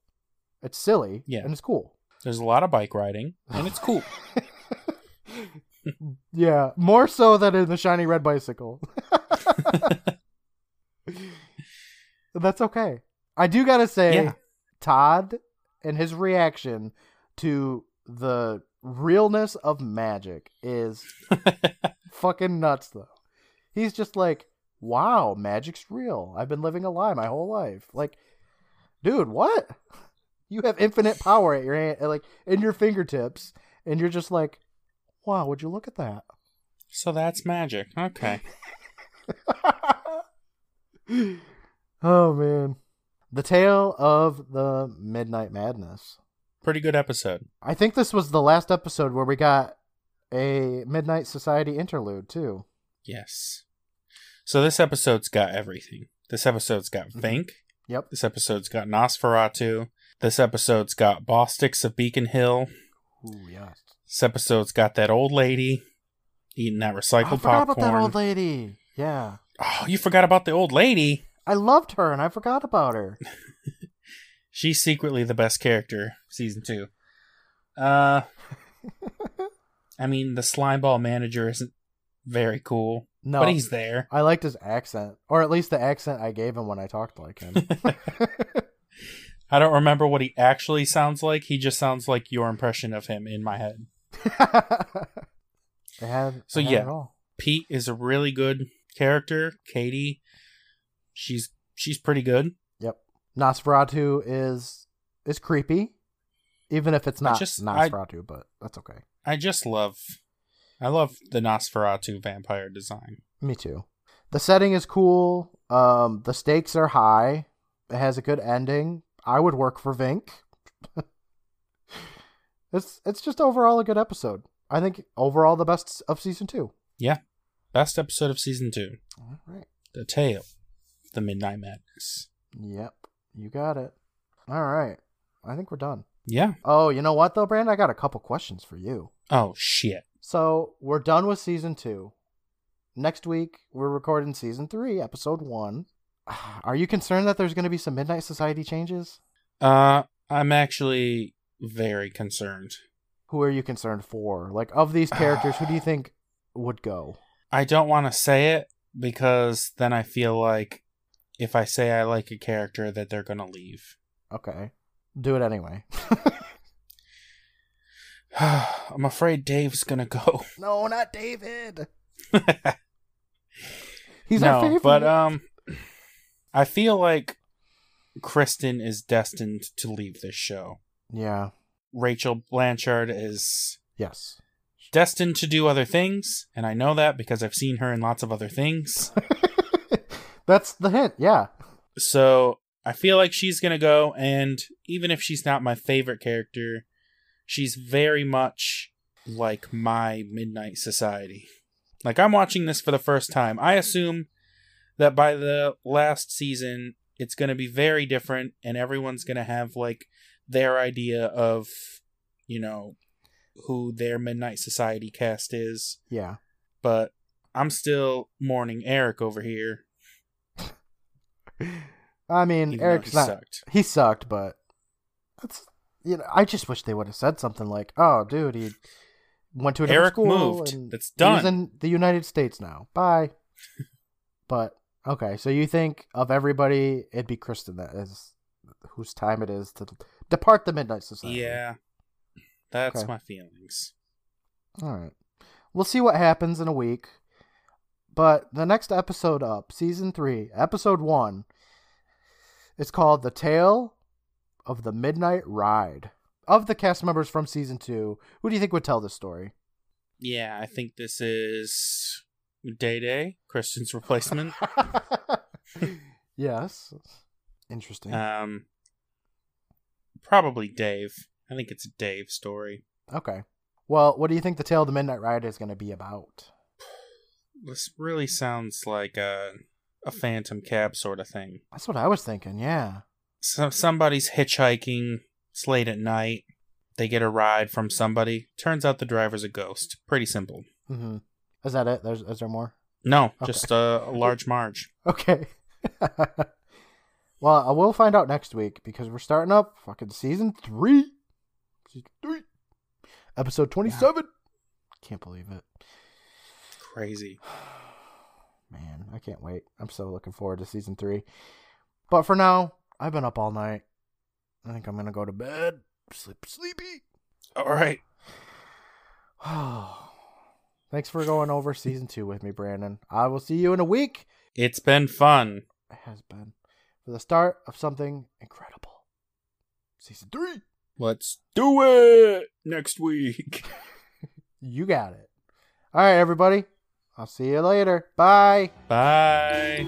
It's silly, Yeah. and it's cool. There's a lot of bike riding, and it's cool. yeah, more so than in the shiny red bicycle. That's okay. I do gotta say, Yeah. Todd and his reaction to the realness of magic is fucking nuts, though. He's just like, wow, magic's real. I've been living a lie my whole life. Like, dude, what? You have infinite power at your hand, like in your fingertips, and you're just like, wow, would you look at that? so that's magic. Okay. oh man, the tale of the Midnight Madness. Pretty good episode. I think this was the last episode where we got a Midnight Society interlude too. Yes. So this episode's got everything. This episode's got. Mm-hmm. Vink. Yep. This episode's got Nosferatu. This episode's got Bostix of Beacon Hill. Ooh, yes. This episode's got that old lady eating that recycled Oh, I forgot popcorn. about that old lady. Yeah. Oh, you forgot about the old lady. I loved her and I forgot about her. She's secretly the best character, season two. Uh, I mean, the slimeball manager isn't very cool, No, but he's there. I liked his accent, or at least the accent I gave him when I talked like him. I don't remember what he actually sounds like. He just sounds like your impression of him in my head. they had, So yeah. Pete is a really good character. Katie, she's she's pretty good. Yep. Nosferatu is is creepy, even if it's I not just- I- Nosferatu, but that's okay. I just love, I love the Nosferatu vampire design. Me too. The setting is cool. Um, the stakes are high. It has a good ending. I would work for Vink. it's it's just overall a good episode. I think overall the best of season two. Yeah, best episode of season two, All right. The Tale, the Midnight Madness. Yep. You got it. All right. I think we're done. Yeah. Oh, you know what though, Brand? I got a couple questions for you. Oh shit. So we're done with season two. Next week we're recording season three, episode one. Are you concerned that there's going to be some Midnight Society changes? Uh, I'm actually very concerned. Who are you concerned for? Like of these characters, who do you think would go? I don't want to say it because then I feel like if I say I like a character that they're gonna leave. Okay, do it anyway. I'm afraid Dave's gonna go. no, not David. He's our no, favorite. but um, I feel like Kristen is destined to leave this show. yeah, Rachel Blanchard is yes. destined to do other things, and I know that because I've seen her in lots of other things. That's the hint. Yeah. so I feel like she's gonna go, and even if she's not my favorite character, she's very much like my Midnight Society. Like I'm watching this for the first time. I assume that by the last season, it's gonna be very different, and everyone's gonna have like their idea of, you know, who their Midnight Society cast is. Yeah. But I'm still mourning Eric over here. I mean, even Eric's he not. sucked. He sucked, but that's you know. I just wish they would have said something like, "Oh, dude, he went to a Eric school moved. and That's He's done. in the United States now. Bye." but okay, so you think of everybody, it'd be Kristen that is whose time it is to depart the Midnight Society. Yeah, that's Okay. my feelings. All right. We'll see what happens in a week. But the next episode up, season three, episode one, it's called The Tale of the Midnight Ride. Of the cast members from season two, who do you think would tell this story? Yeah, I think this is Day Day, Kristen's replacement. yes. Interesting. um, probably Dave. I think it's a Dave story. okay. Well, what do you think The Tale of the Midnight Ride is going to be about? This really sounds like a a Phantom Cab sort of thing. That's what I was thinking, yeah. So somebody's hitchhiking. It's late at night. They get a ride from somebody. Turns out the driver's a ghost. Pretty simple. hmm Is that it? There's, is there more? No, Okay. just a, a large Marge. Okay. well, I will find out next week because we're starting up fucking season three. Season three. Episode 27. Can't believe it. Crazy. Man, I can't wait. I'm so looking forward to season three. But for now, I've been up all night. I think I'm to go to bed. Sleep sleepy. All right. Thanks for going over season two with me, Brandon. I will see you in a week. It's been fun. It has been for the start of something incredible. Season three. Let's do it next week. You got it. All right, everybody. I'll see you later. Bye. Bye.